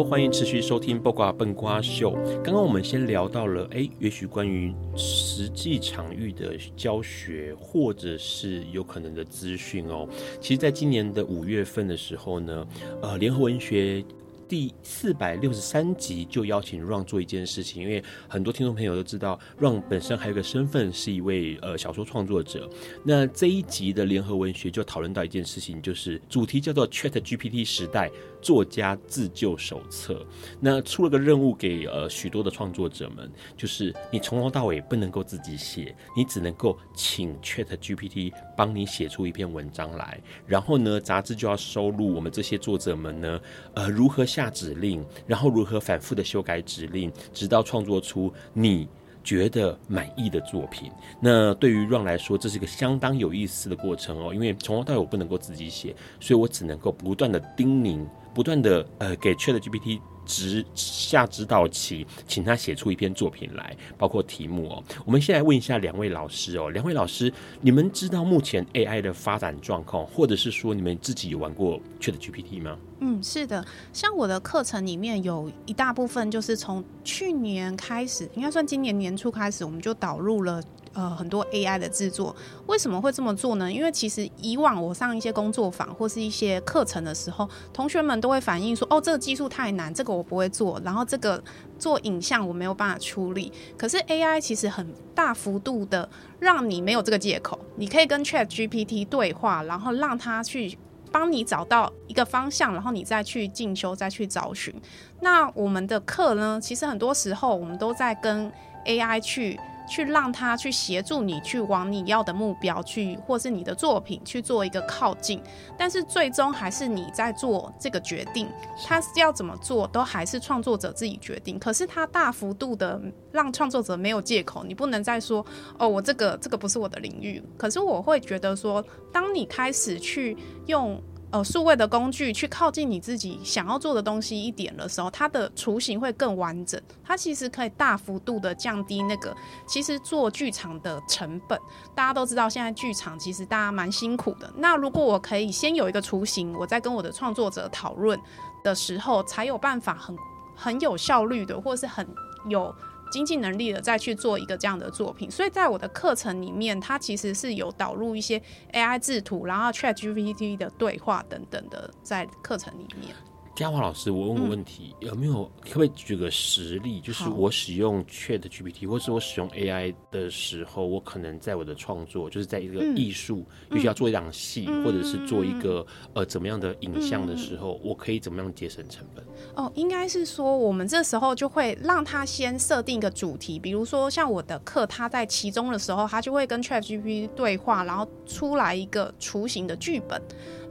欢迎持续收听《八卦笨瓜秀》。刚刚我们先聊到了，哎，也许关于实际场域的教学，或者是有可能的资讯哦。其实，在今年的五月份的时候呢，呃，联合文学。第四百六十三集就邀请 Ron 做一件事情，因为很多听众朋友都知道，Ron 本身还有个身份是一位呃小说创作者。那这一集的联合文学就讨论到一件事情，就是主题叫做 Chat GPT 时代作家自救手册。那出了个任务给呃许多的创作者们，就是你从头到尾不能够自己写，你只能够请 Chat GPT 帮你写出一篇文章来。然后呢，杂志就要收录我们这些作者们呢，呃如何下下指令，然后如何反复的修改指令，直到创作出你觉得满意的作品。那对于 Ron 来说，这是一个相当有意思的过程哦，因为从头到尾我不能够自己写，所以我只能够不断的叮咛，不断的呃给 ChatGPT。指下指导棋，请他写出一篇作品来，包括题目哦。我们先来问一下两位老师哦，两位老师，你们知道目前 AI 的发展状况，或者是说你们自己有玩过 ChatGPT 吗？嗯，是的，像我的课程里面有一大部分就是从去年开始，应该算今年年初开始，我们就导入了。呃，很多 AI 的制作，为什么会这么做呢？因为其实以往我上一些工作坊或是一些课程的时候，同学们都会反映说，哦，这个技术太难，这个我不会做，然后这个做影像我没有办法处理。可是 AI 其实很大幅度的让你没有这个借口，你可以跟 ChatGPT 对话，然后让他去帮你找到一个方向，然后你再去进修，再去找寻。那我们的课呢，其实很多时候我们都在跟 AI 去。去让他去协助你去往你要的目标去，或是你的作品去做一个靠近，但是最终还是你在做这个决定，他要怎么做都还是创作者自己决定。可是他大幅度的让创作者没有借口，你不能再说哦，我这个这个不是我的领域。可是我会觉得说，当你开始去用。呃，数位的工具去靠近你自己想要做的东西一点的时候，它的雏形会更完整。它其实可以大幅度的降低那个其实做剧场的成本。大家都知道，现在剧场其实大家蛮辛苦的。那如果我可以先有一个雏形，我在跟我的创作者讨论的时候，才有办法很很有效率的，或是很有。经济能力的再去做一个这样的作品，所以在我的课程里面，它其实是有导入一些 AI 制图，然后 ChatGPT 的对话等等的在课程里面。嘉华老师，我问个问题，嗯、有没有可不可以举个实例？就是我使用 Chat GPT，或是我使用 AI 的时候，我可能在我的创作，就是在一个艺术，必、嗯、须要做一档戏，嗯、或者是做一个呃怎么样的影像的时候，嗯、我可以怎么样节省成本？哦，应该是说，我们这时候就会让他先设定一个主题，比如说像我的课，他在其中的时候，他就会跟 Chat GPT 对话，然后出来一个雏形的剧本。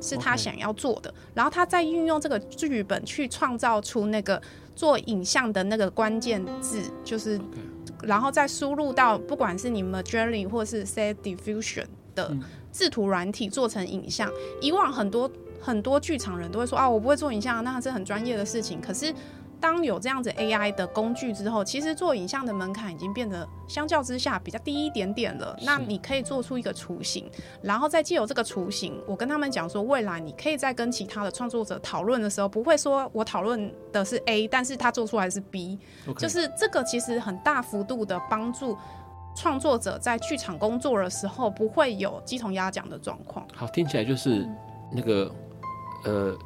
是他想要做的.然后他再运用这个剧本去创造出那个做影像的那个关键字，就是.然后再输入到不管是你们 Midjourney 或是 Stable Diffusion 的制图软体做成影像。嗯、以往很多很多剧场人都会说啊，我不会做影像，那是很专业的事情。可是。当有这样子 AI 的工具之后，其实做影像的门槛已经变得相较之下比较低一点点了。那你可以做出一个雏形，然后再借由这个雏形，我跟他们讲说，未来你可以再跟其他的创作者讨论的时候，不会说我讨论的是 A，但是他做出来是 B，Okay. 就是这个其实很大幅度的帮助创作者在剧场工作的时候不会有鸡同鸭讲的状况。好，听起来就是那个、嗯、呃。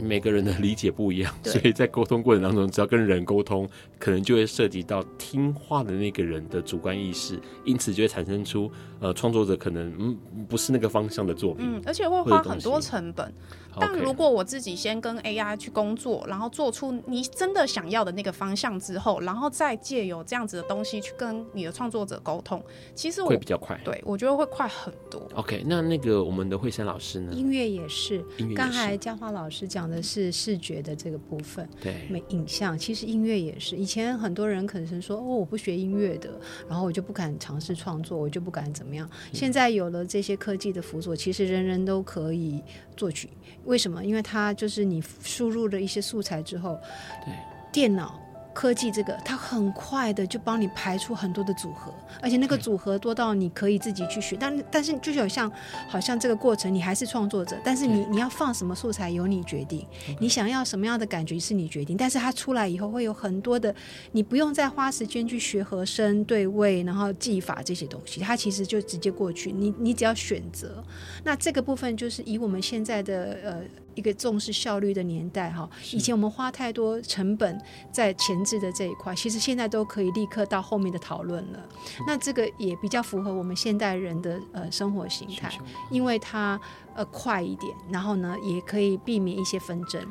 每个人的理解不一样，所以在沟通过程当中，只要跟人沟通，可能就会涉及到听话的那个人的主观意识，因此就会产生出呃创作者可能嗯不是那个方向的作品，嗯，而且会花很多成本。但如果我自己先跟 AI 去工作，然后做出你真的想要的那个方向之后，然后再借由这样子的东西去跟你的创作者沟通，其实我会比较快。对，我觉得会快很多。OK，那那个我们的慧珊老师呢？音乐也是，刚才嘉华老师讲的是视觉的这个部分，对，没影像，其实音乐也是。以前很多人可能是说，哦，我不学音乐的，然后我就不敢尝试创作，我就不敢怎么样。现在有了这些科技的辅佐，其实人人都可以作曲。为什么？因为它就是你输入了一些素材之后，对，电脑科技这个，它很快的就帮你排出很多的组合，而且那个组合多到你可以自己去学。但但是就是有像好像这个过程，你还是创作者，但是你你要放什么素材由你决定，你想要什么样的感觉是你决定。但是它出来以后会有很多的，你不用再花时间去学和声、对位，然后技法这些东西，它其实就直接过去。你你只要选择，那这个部分就是以我们现在的呃。一个重视效率的年代哈，以前我们花太多成本在前置的这一块，其实现在都可以立刻到后面的讨论了。那这个也比较符合我们现代人的呃生活形态，因为它呃快一点，然后呢也可以避免一些纷争。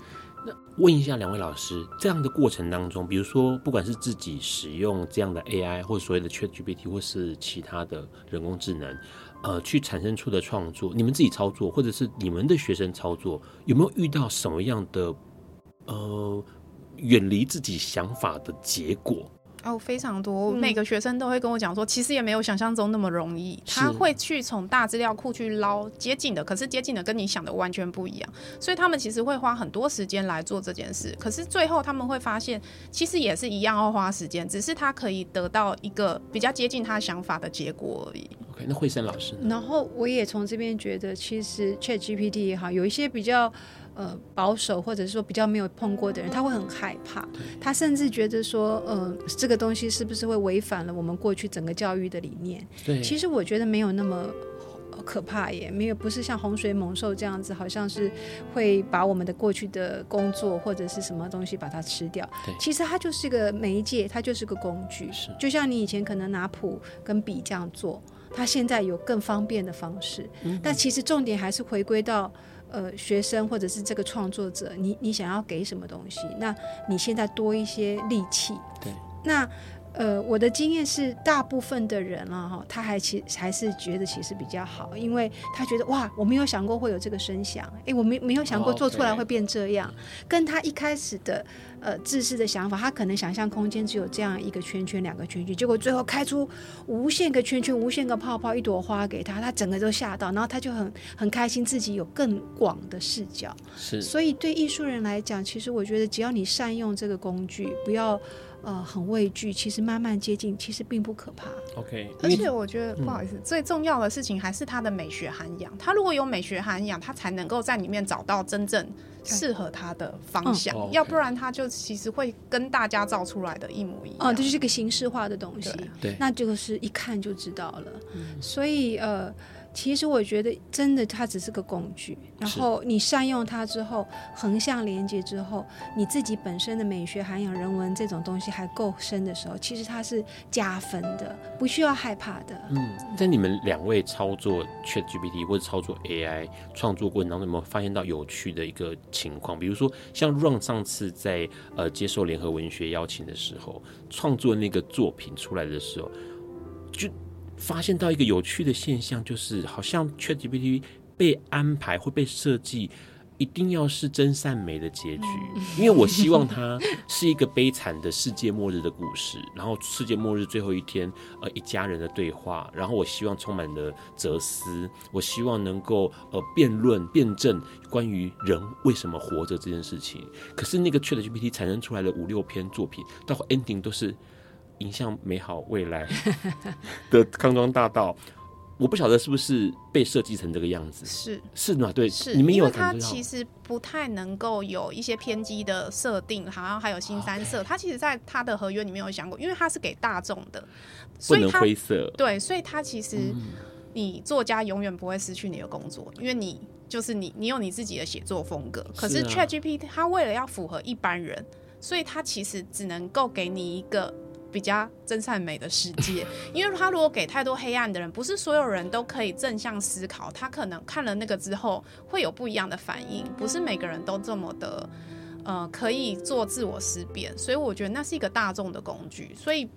那问一下两位老师，这样的过程当中，比如说不管是自己使用这样的 AI，或者所谓的 ChatGPT，或是其他的人工智能。呃，去产生出的创作，你们自己操作，或者是你们的学生操作，有没有遇到什么样的呃远离自己想法的结果？哦，非常多，每个学生都会跟我讲说，其实也没有想象中那么容易。他会去从大资料库去捞接近的，可是接近的跟你想的完全不一样，所以他们其实会花很多时间来做这件事。可是最后他们会发现，其实也是一样要花时间，只是他可以得到一个比较接近他想法的结果而已。OK，那慧生老师？然后我也从这边觉得，其实 ChatGPT 也好，有一些比较呃保守，或者是说比较没有碰过的人，他会很害怕，他甚至觉得说，呃，这个东西是不是会违反了我们过去整个教育的理念？对，其实我觉得没有那么可怕耶，没有，不是像洪水猛兽这样子，好像是会把我们的过去的工作或者是什么东西把它吃掉。对，其实它就是一个媒介，它就是个工具，是，就像你以前可能拿谱跟笔这样做。他现在有更方便的方式，嗯、但其实重点还是回归到，呃，学生或者是这个创作者，你你想要给什么东西？那你现在多一些力气，对，那。呃，我的经验是，大部分的人啊，哈，他还其还是觉得其实比较好，因为他觉得哇，我没有想过会有这个声响，哎，我没没有想过做出来会变这样，跟他一开始的呃自私的想法，他可能想象空间只有这样一个圈圈、两个圈圈，结果最后开出无限个圈圈、无限个泡泡、一朵花给他，他整个都吓到，然后他就很很开心，自己有更广的视角。是，所以对艺术人来讲，其实我觉得只要你善用这个工具，不要。呃，很畏惧，其实慢慢接近，其实并不可怕。OK，而且我觉得不好意思，嗯，最重要的事情还是他的美学涵养。他如果有美学涵养，他才能够在里面找到真正适合他的方向。嗯，要不然他就其实会跟大家造出来的一模一样。哦，这就是个形式化的东西。对，那这个是一看就知道了。嗯，所以呃。其实我觉得，真的它只是个工具，然后你善用它之后，横向连接之后，你自己本身的美学涵养、人文这种东西还够深的时候，其实它是加分的，不需要害怕的。嗯，在你们两位操作 ChatGPT 或者操作 AI 创作过程当中，有没有发现到有趣的一个情况？比如说，像 Ron 上次在呃接受联合文学邀请的时候，创作那个作品出来的时候，就。发现到一个有趣的现象，就是好像 ChatGPT 被安排会被设计，一定要是真善美的结局。因为我希望它是一个悲惨的世界末日的故事，然后世界末日最后一天，呃，一家人的对话，然后我希望充满了哲思，我希望能够呃辩论辩证关于人为什么活着这件事情。可是那个 ChatGPT 产生出来的五六篇作品，到 ending 都是。迎向美好未来 的康庄大道，我不晓得是不是被设计成这个样子，是是吗？对，是。你们有它其实不太能够有一些偏激的设定，好像还有新三色。它、其实在它的合约里面有想过，因为它是给大众的，所以它不能灰色。对，所以它其实你作家永远不会失去你的工作，因为你就是你，你有你自己的写作风格。可是 ChatGPT 它为了要符合一般人，所以它其实只能够给你一个。比较真善美的世界，因为他如果给太多黑暗的人，不是所有人都可以正向思考，他可能看了那个之后会有不一样的反应，不是每个人都这么的，呃，可以做自我思辨，所以我觉得那是一个大众的工具，所以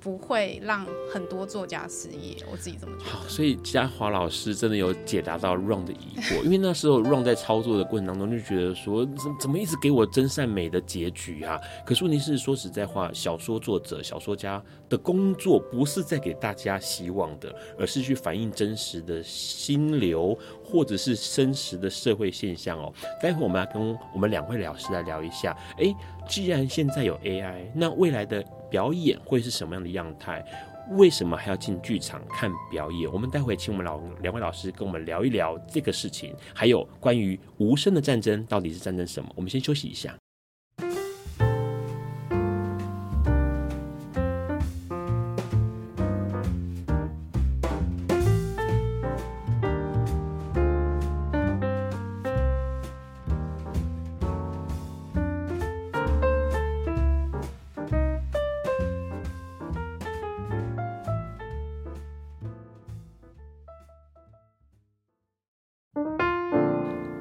不会让很多作家失业，我自己这么觉得。好，所以嘉华老师真的有解答到 Ron 的疑惑，因为那时候 Ron 在操作的过程当中就觉得说，怎怎么一直给我真善美的结局啊？可是问题是，说实在话，小说作者、小说家的工作不是在给大家希望的，而是去反映真实的心流，或者是真实的社会现象哦。待会我们要跟我们两位老师来聊一下，诶，既然现在有 AI，那未来的表演会是什么样的样态？为什么还要进剧场看表演？我们待会请我们老两位老师跟我们聊一聊这个事情，还有关于无声的战争到底是战争什么？我们先休息一下。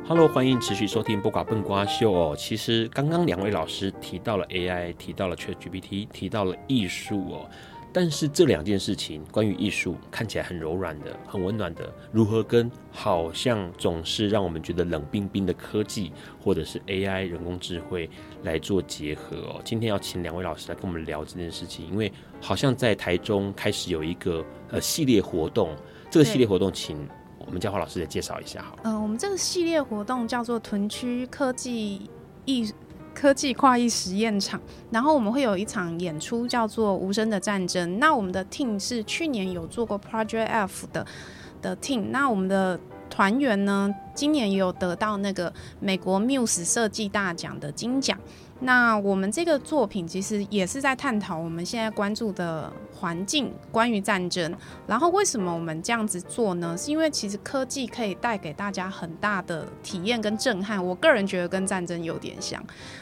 Hello，欢迎持续收听《不瓜笨瓜秀》哦。其实刚刚两位老师提到了 AI，提到了 ChatGPT，提到了艺术哦。但是这两件事情，关于艺术看起来很柔软的、很温暖的，如何跟好像总是让我们觉得冷冰冰的科技，或者是 AI 人工智慧来做结合哦？今天要请两位老师来跟我们聊这件事情，因为好像在台中开始有一个呃系列活动，这个系列活动请。我们教化老师也介绍一下好。呃，我们这个系列活动叫做屯区科技艺科技跨艺实验场，然后我们会有一场演出叫做《无声的战争》。那我们的 team 是去年有做过 Project F 的的 team。那我们的团员呢，今年也有得到那个美国 Muse 设计大奖的金奖。那我们这个作品其实也是在探讨我们现在关注的环境，关于战争。然后为什么我们这样子做呢？是因为其实科技可以带给大家很大的体验跟震撼。我个人觉得跟战争有点像，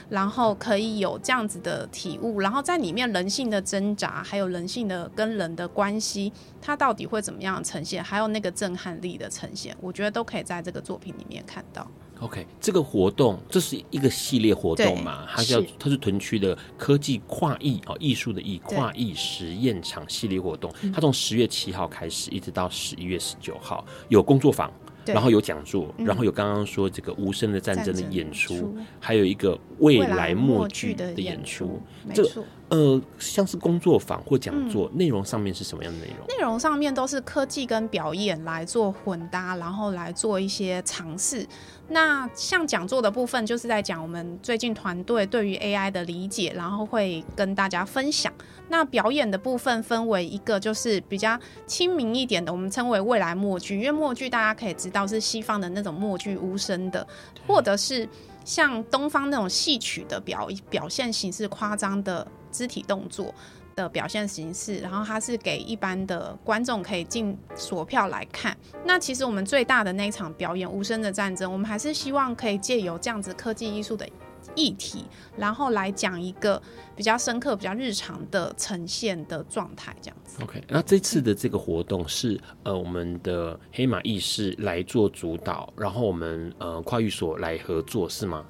然后可以有这样子的体悟。然后在里面人性的挣扎，还有人性的跟人的关系，它到底会怎么样呈现？还有那个震撼力的呈现，我觉得都可以在这个作品里面看到。OK，这个活动这是一个系列活动嘛？它叫它是屯区的科技跨艺哦，艺术的艺跨艺实验场系列活动。它从十月七号开始，一直到十一月十九号有工作坊，然后有讲座，然后有刚刚说这个无声的战争的演出，还有一个未来默剧的演出。这个呃，像是工作坊或讲座，内容上面是什么样的内容？内容上面都是科技跟表演来做混搭，然后来做一些尝试。那像讲座的部分，就是在讲我们最近团队对于 AI 的理解，然后会跟大家分享。那表演的部分分为一个就是比较亲民一点的，我们称为未来默剧，因为默剧大家可以知道是西方的那种默剧无声的，或者是像东方那种戏曲的表表现形式，夸张的肢体动作。的表现形式，然后它是给一般的观众可以进锁票来看。那其实我们最大的那一场表演《无声的战争》，我们还是希望可以借由这样子科技艺术的议题，然后来讲一个比较深刻、比较日常的呈现的状态，这样子。OK，那这次的这个活动是呃我们的黑马艺师来做主导，然后我们呃跨域所来合作，是吗？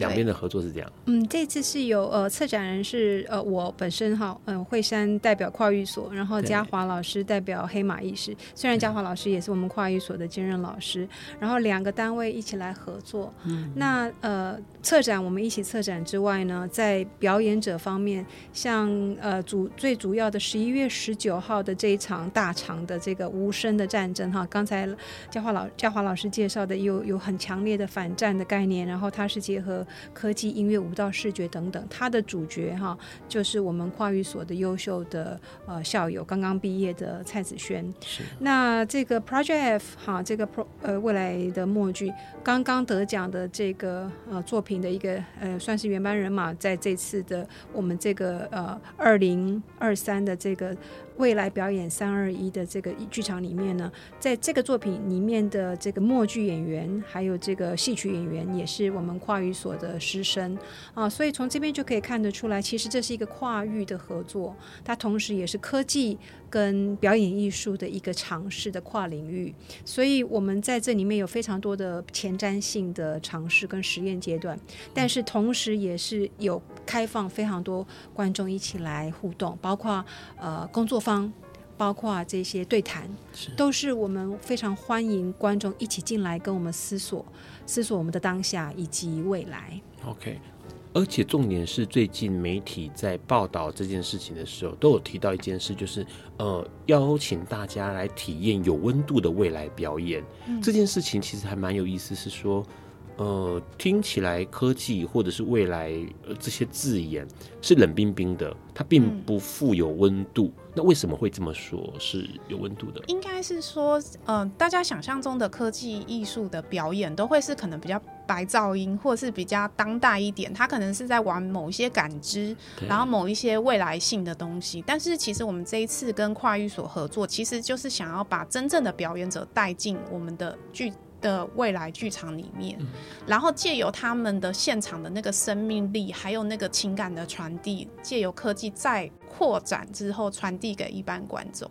两边的合作是这样。嗯，这次是有呃策展人是呃我本身哈，嗯、呃、惠山代表跨域所，然后嘉华老师代表黑马意识。虽然嘉华老师也是我们跨域所的兼任老师，然后两个单位一起来合作。嗯，那呃策展我们一起策展之外呢，在表演者方面，像呃主最主要的十一月十九号的这一场大场的这个无声的战争哈，刚才嘉华老嘉华老师介绍的有有很强烈的反战的概念，然后它是结合。科技、音乐、舞蹈、视觉等等，它的主角哈，就是我们跨域所的优秀的呃校友，刚刚毕业的蔡子轩。是。那这个 Project F 哈，这个 Pro 呃未来的默剧，刚刚得奖的这个呃作品的一个呃算是原班人马，在这次的我们这个呃二零二三的这个。未来表演三二一的这个剧场里面呢，在这个作品里面的这个默剧演员，还有这个戏曲演员，也是我们跨语所的师生。啊，所以从这边就可以看得出来，其实这是一个跨域的合作，它同时也是科技跟表演艺术的一个尝试的跨领域，所以我们在这里面有非常多的前瞻性的尝试跟实验阶段，但是同时也是有开放非常多观众一起来互动，包括呃工作坊，包括这些对谈，是都是我们非常欢迎观众一起进来跟我们思索，思索我们的当下以及未来。OK。而且重点是，最近媒体在报道这件事情的时候，都有提到一件事，就是呃，邀请大家来体验有温度的未来表演。嗯、这件事情其实还蛮有意思，是说。呃，听起来科技或者是未来，呃，这些字眼是冷冰冰的，它并不富有温度。嗯、那为什么会这么说是有温度的？应该是说，呃，大家想象中的科技艺术的表演都会是可能比较白噪音，或是比较当代一点。它可能是在玩某一些感知，然后某一些未来性的东西。但是其实我们这一次跟跨域所合作，其实就是想要把真正的表演者带进我们的剧。的未来剧场里面，然后借由他们的现场的那个生命力，还有那个情感的传递，借由科技再扩展之后传递给一般观众，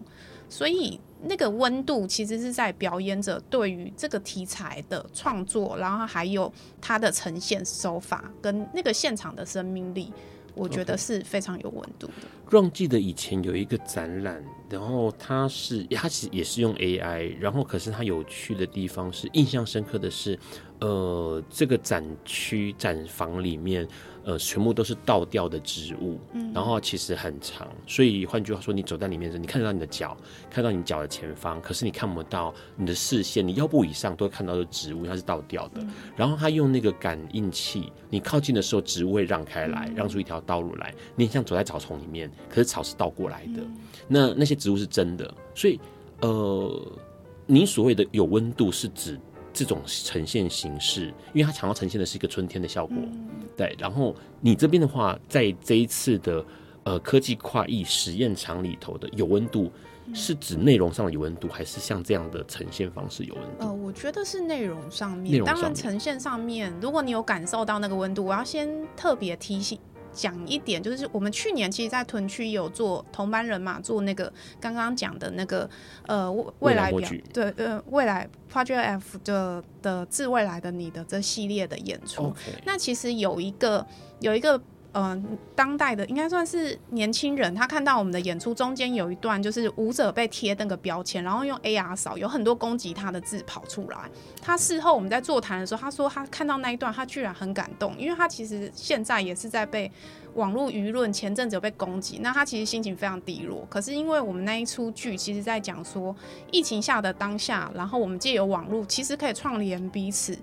所以那个温度其实是在表演者对于这个题材的创作，然后还有它的呈现手法跟那个现场的生命力。我觉得是非常有温度的。让记得以前有一个展览，然后它是它其实也是用 AI，然后可是它有趣的地方是印象深刻的是，呃，这个展区展房里面。呃，全部都是倒吊的植物，嗯，然后其实很长，所以换句话说，你走在里面的时候，你看得到你的脚，看到你脚的前方，可是你看不到你的视线，你腰部以上都会看到的植物，它是倒吊的。嗯、然后它用那个感应器，你靠近的时候，植物会让开来，嗯、让出一条道路来。你很像走在草丛里面，可是草是倒过来的。嗯、那那些植物是真的，所以呃，你所谓的有温度是指。这种呈现形式，因为它想要呈现的是一个春天的效果，嗯、对。然后你这边的话，在这一次的呃科技跨域实验场里头的有温度，是指内容上的有温度，还是像这样的呈现方式有温度？呃，我觉得是内容上面，内容上面，当然呈现上面，如果你有感受到那个温度，我要先特别提醒。讲一点，就是我们去年其实，在屯区有做同班人嘛做那个刚刚讲的那个呃未来表对呃未来 Project F 的的致未来的你的这系列的演出.那其实有一个有一个。嗯、当代的应该算是年轻人，他看到我们的演出中间有一段，就是舞者被贴那个标签，然后用 AR 扫，有很多攻击他的字跑出来。他事后我们在座谈的时候，他说他看到那一段，他居然很感动，因为他其实现在也是在被网络舆论前阵子有被攻击，那他其实心情非常低落。可是因为我们那一出剧，其实在讲说疫情下的当下，然后我们借由网络，其实可以串联彼此。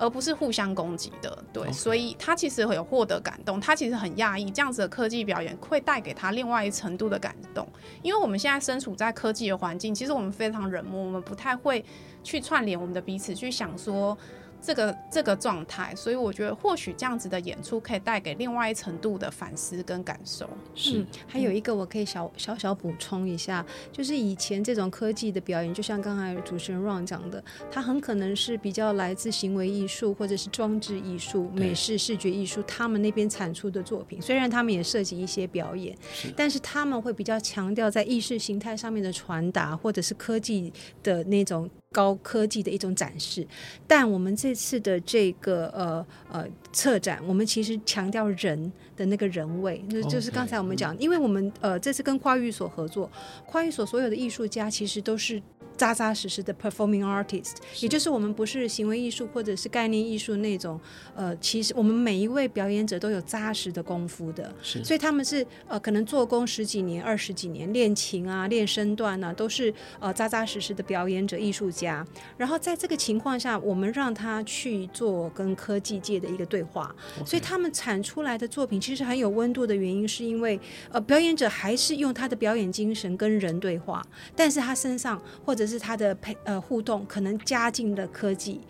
而不是互相攻击的，对，Okay. 所以他其实会有获得感动，他其实很讶异这样子的科技表演会带给他另外一程度的感动，因为我们现在身处在科技的环境，其实我们非常冷漠，我们不太会去串联我们的彼此，去想说。这个这个状态，所以我觉得或许这样子的演出可以带给另外一程度的反思跟感受。是，嗯、还有一个我可以小小小补充一下，就是以前这种科技的表演，就像刚才主持人 Ron 讲的，它很可能是比较来自行为艺术或者是装置艺术、美式视觉艺术，他们那边产出的作品，虽然他们也涉及一些表演，是但是他们会比较强调在意识形态上面的传达，或者是科技的那种。高科技的一种展示，但我们这次的这个呃呃策展，我们其实强调人的那个人味，就就是刚才我们讲，因为我们呃这次跟跨域所合作，跨域所所有的艺术家其实都是。扎扎实实的 performing artist，也就是我们不是行为艺术或者是概念艺术那种，呃，其实我们每一位表演者都有扎实的功夫的，是所以他们是呃可能做工十几年、二十几年，练琴啊、练身段啊，都是呃扎扎实实的表演者、艺术家。然后在这个情况下，我们让他去做跟科技界的一个对话，Okay. 所以他们产出来的作品其实很有温度的原因，是因为呃表演者还是用他的表演精神跟人对话，但是他身上或者。是他的配呃互动可能加进了科技，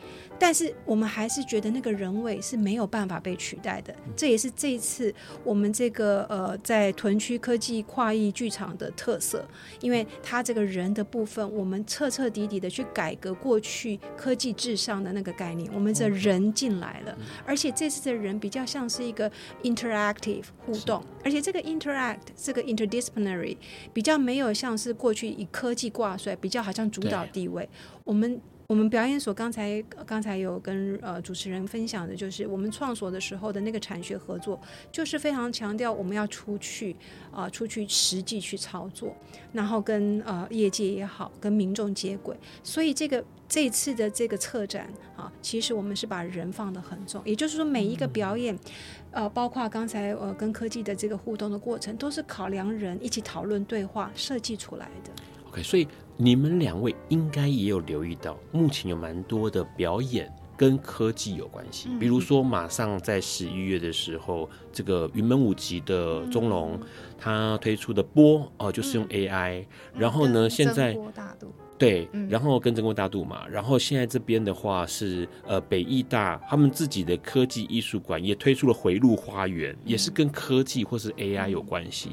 但是我们还是觉得那个人味是没有办法被取代的。这也是这一次我们这个呃在屯区科技跨域剧场的特色，因为它这个人的部分，我们彻彻底底的去改革过去科技至上的那个概念，我们这人进来了，而且这次的人比较像是一个 interactive 互动，而且这个 interact 这个 interdisciplinary 比较没有像是过去以科技挂帅，比较好像主导地位，我们。我们表演所刚才刚才有跟呃主持人分享的，就是我们创所的时候的那个产学合作，就是非常强调我们要出去啊、呃，出去实际去操作，然后跟呃业界也好，跟民众接轨。所以这个这次的这个策展啊，其实我们是把人放得很重，也就是说每一个表演，呃，包括刚才呃跟科技的这个互动的过程，都是考量人一起讨论对话设计出来的。OK，所以。你们两位应该也有留意到，目前有蛮多的表演跟科技有关系。比如说，马上在十一月的时候，这个云门舞集的钟龙，他推出的波哦、呃，就是用 AI。然后呢，现在对，然后跟中国大度嘛，然后现在这边的话是呃北艺大他们自己的科技艺术馆也推出了回路花园，也是跟科技或是 AI 有关系。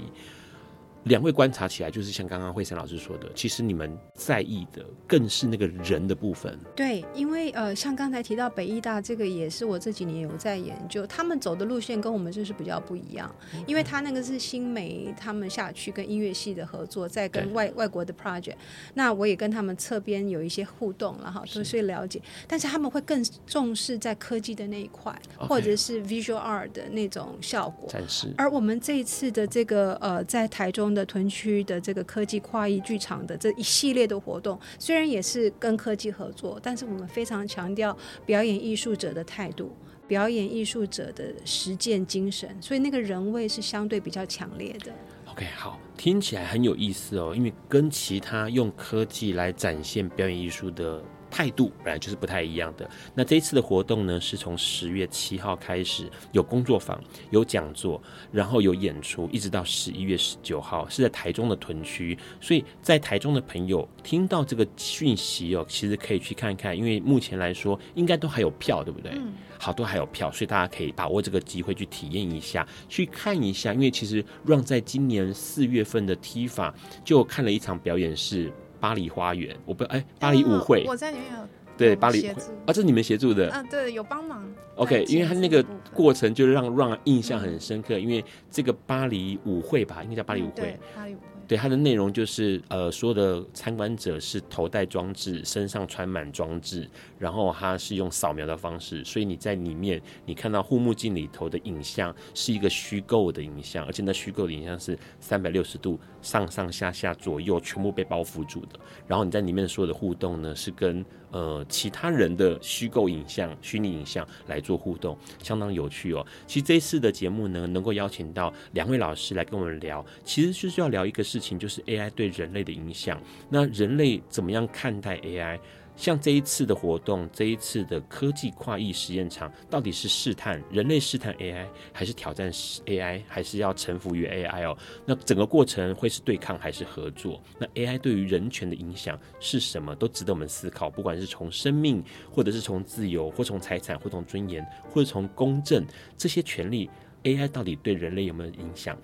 两位观察起来，就是像刚刚惠珊老师说的，其实你们在意的更是那个人的部分。对，因为呃，像刚才提到北艺大这个，也是我这几年有在研究，他们走的路线跟我们就是比较不一样。因为他那个是新媒他们下去跟音乐系的合作，在跟外外国的 project，那我也跟他们侧边有一些互动，然后都是了解。但是他们会更重视在科技的那一块.或者是 visual art 的那种效果。展示。而我们这一次的这个呃，在台中。的屯区的这个科技跨域剧场的这一系列的活动，虽然也是跟科技合作，但是我们非常强调表演艺术者的态度，表演艺术者的实践精神，所以那个人味是相对比较强烈的。OK，好，听起来很有意思哦，因为跟其他用科技来展现表演艺术的。态度本来就是不太一样的。那这一次的活动呢，是从十月七号开始有工作坊、有讲座，然后有演出，一直到十一月十九号是在台中的屯区。所以在台中的朋友听到这个讯息哦，其实可以去看看，因为目前来说应该都还有票，对不对？嗯。好多还有票，所以大家可以把握这个机会去体验一下，去看一下。因为其实让在今年四月份的 TIFA 就看了一场表演是。巴黎花园，我不哎，巴黎舞会，我在里面有对巴黎啊，这是你们协助的，嗯，对，有帮忙。OK，因为他那个过程就让让印象很深刻，因为这个巴黎舞会吧，应该叫巴黎舞会，巴黎舞会。对，它的内容就是，呃，所有的参观者是头戴装置，身上穿满装置，然后它是用扫描的方式，所以你在里面，你看到护目镜里头的影像是一个虚构的影像，而且那虚构的影像是三百六十度上上下下左右全部被包覆住的，然后你在里面所有的互动呢，是跟呃其他人的虚构影像、虚拟影像来做互动，相当有趣哦。其实这一次的节目呢，能够邀请到两位老师来跟我们聊，其实就是要聊一个事情，就是 AI 对人类的影响。那人类怎么样看待 AI？像这一次的活动，这一次的科技跨域实验场，到底是试探人类试探 AI，还是挑战 AI，还是要臣服于 AI 哦？那整个过程会是对抗还是合作？那 AI 对于人权的影响是什么？都值得我们思考。不管是从生命，或者是从自由，或从财产，或从尊严，或者从公正这些权利，AI 到底对人类有没有影响？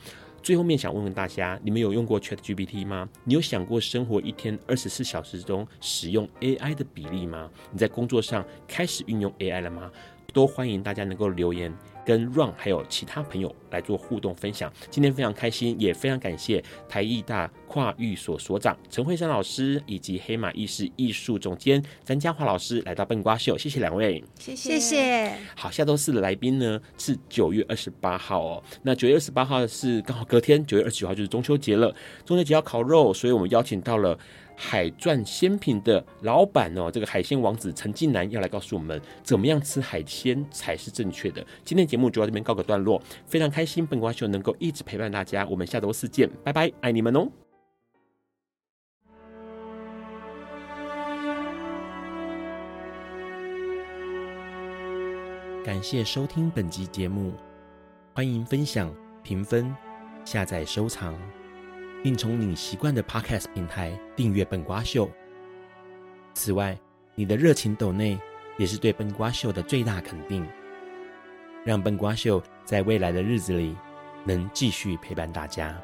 最后面想问问大家，你们有用过 ChatGPT 吗？你有想过生活一天二十四小时中使用 AI 的比例吗？你在工作上开始运用 AI 了吗？都欢迎大家能够留言。跟 Ron 还有其他朋友来做互动分享，今天非常开心，也非常感谢台艺大跨域所所长陈慧珊老师以及黑马意识艺术总监詹嘉华老师来到笨瓜秀，谢谢两位，谢谢谢谢。好，下周四的来宾呢是九月二十八号哦，那九月二十八号是刚好隔天，九月二十九号就是中秋节了，中秋节要烤肉，所以我们邀请到了。海钻鲜品的老板哦，这个海鲜王子陈近南要来告诉我们，怎么样吃海鲜才是正确的。今天节目就到这边告个段落，非常开心，本瓜秀能够一直陪伴大家，我们下周四见，拜拜，爱你们哦！感谢收听本集节目，欢迎分享、评分、下载、收藏。并从你习惯的 Podcast 平台订阅《本瓜秀》。此外，你的热情抖内也是对本瓜秀的最大肯定，让本瓜秀在未来的日子里能继续陪伴大家。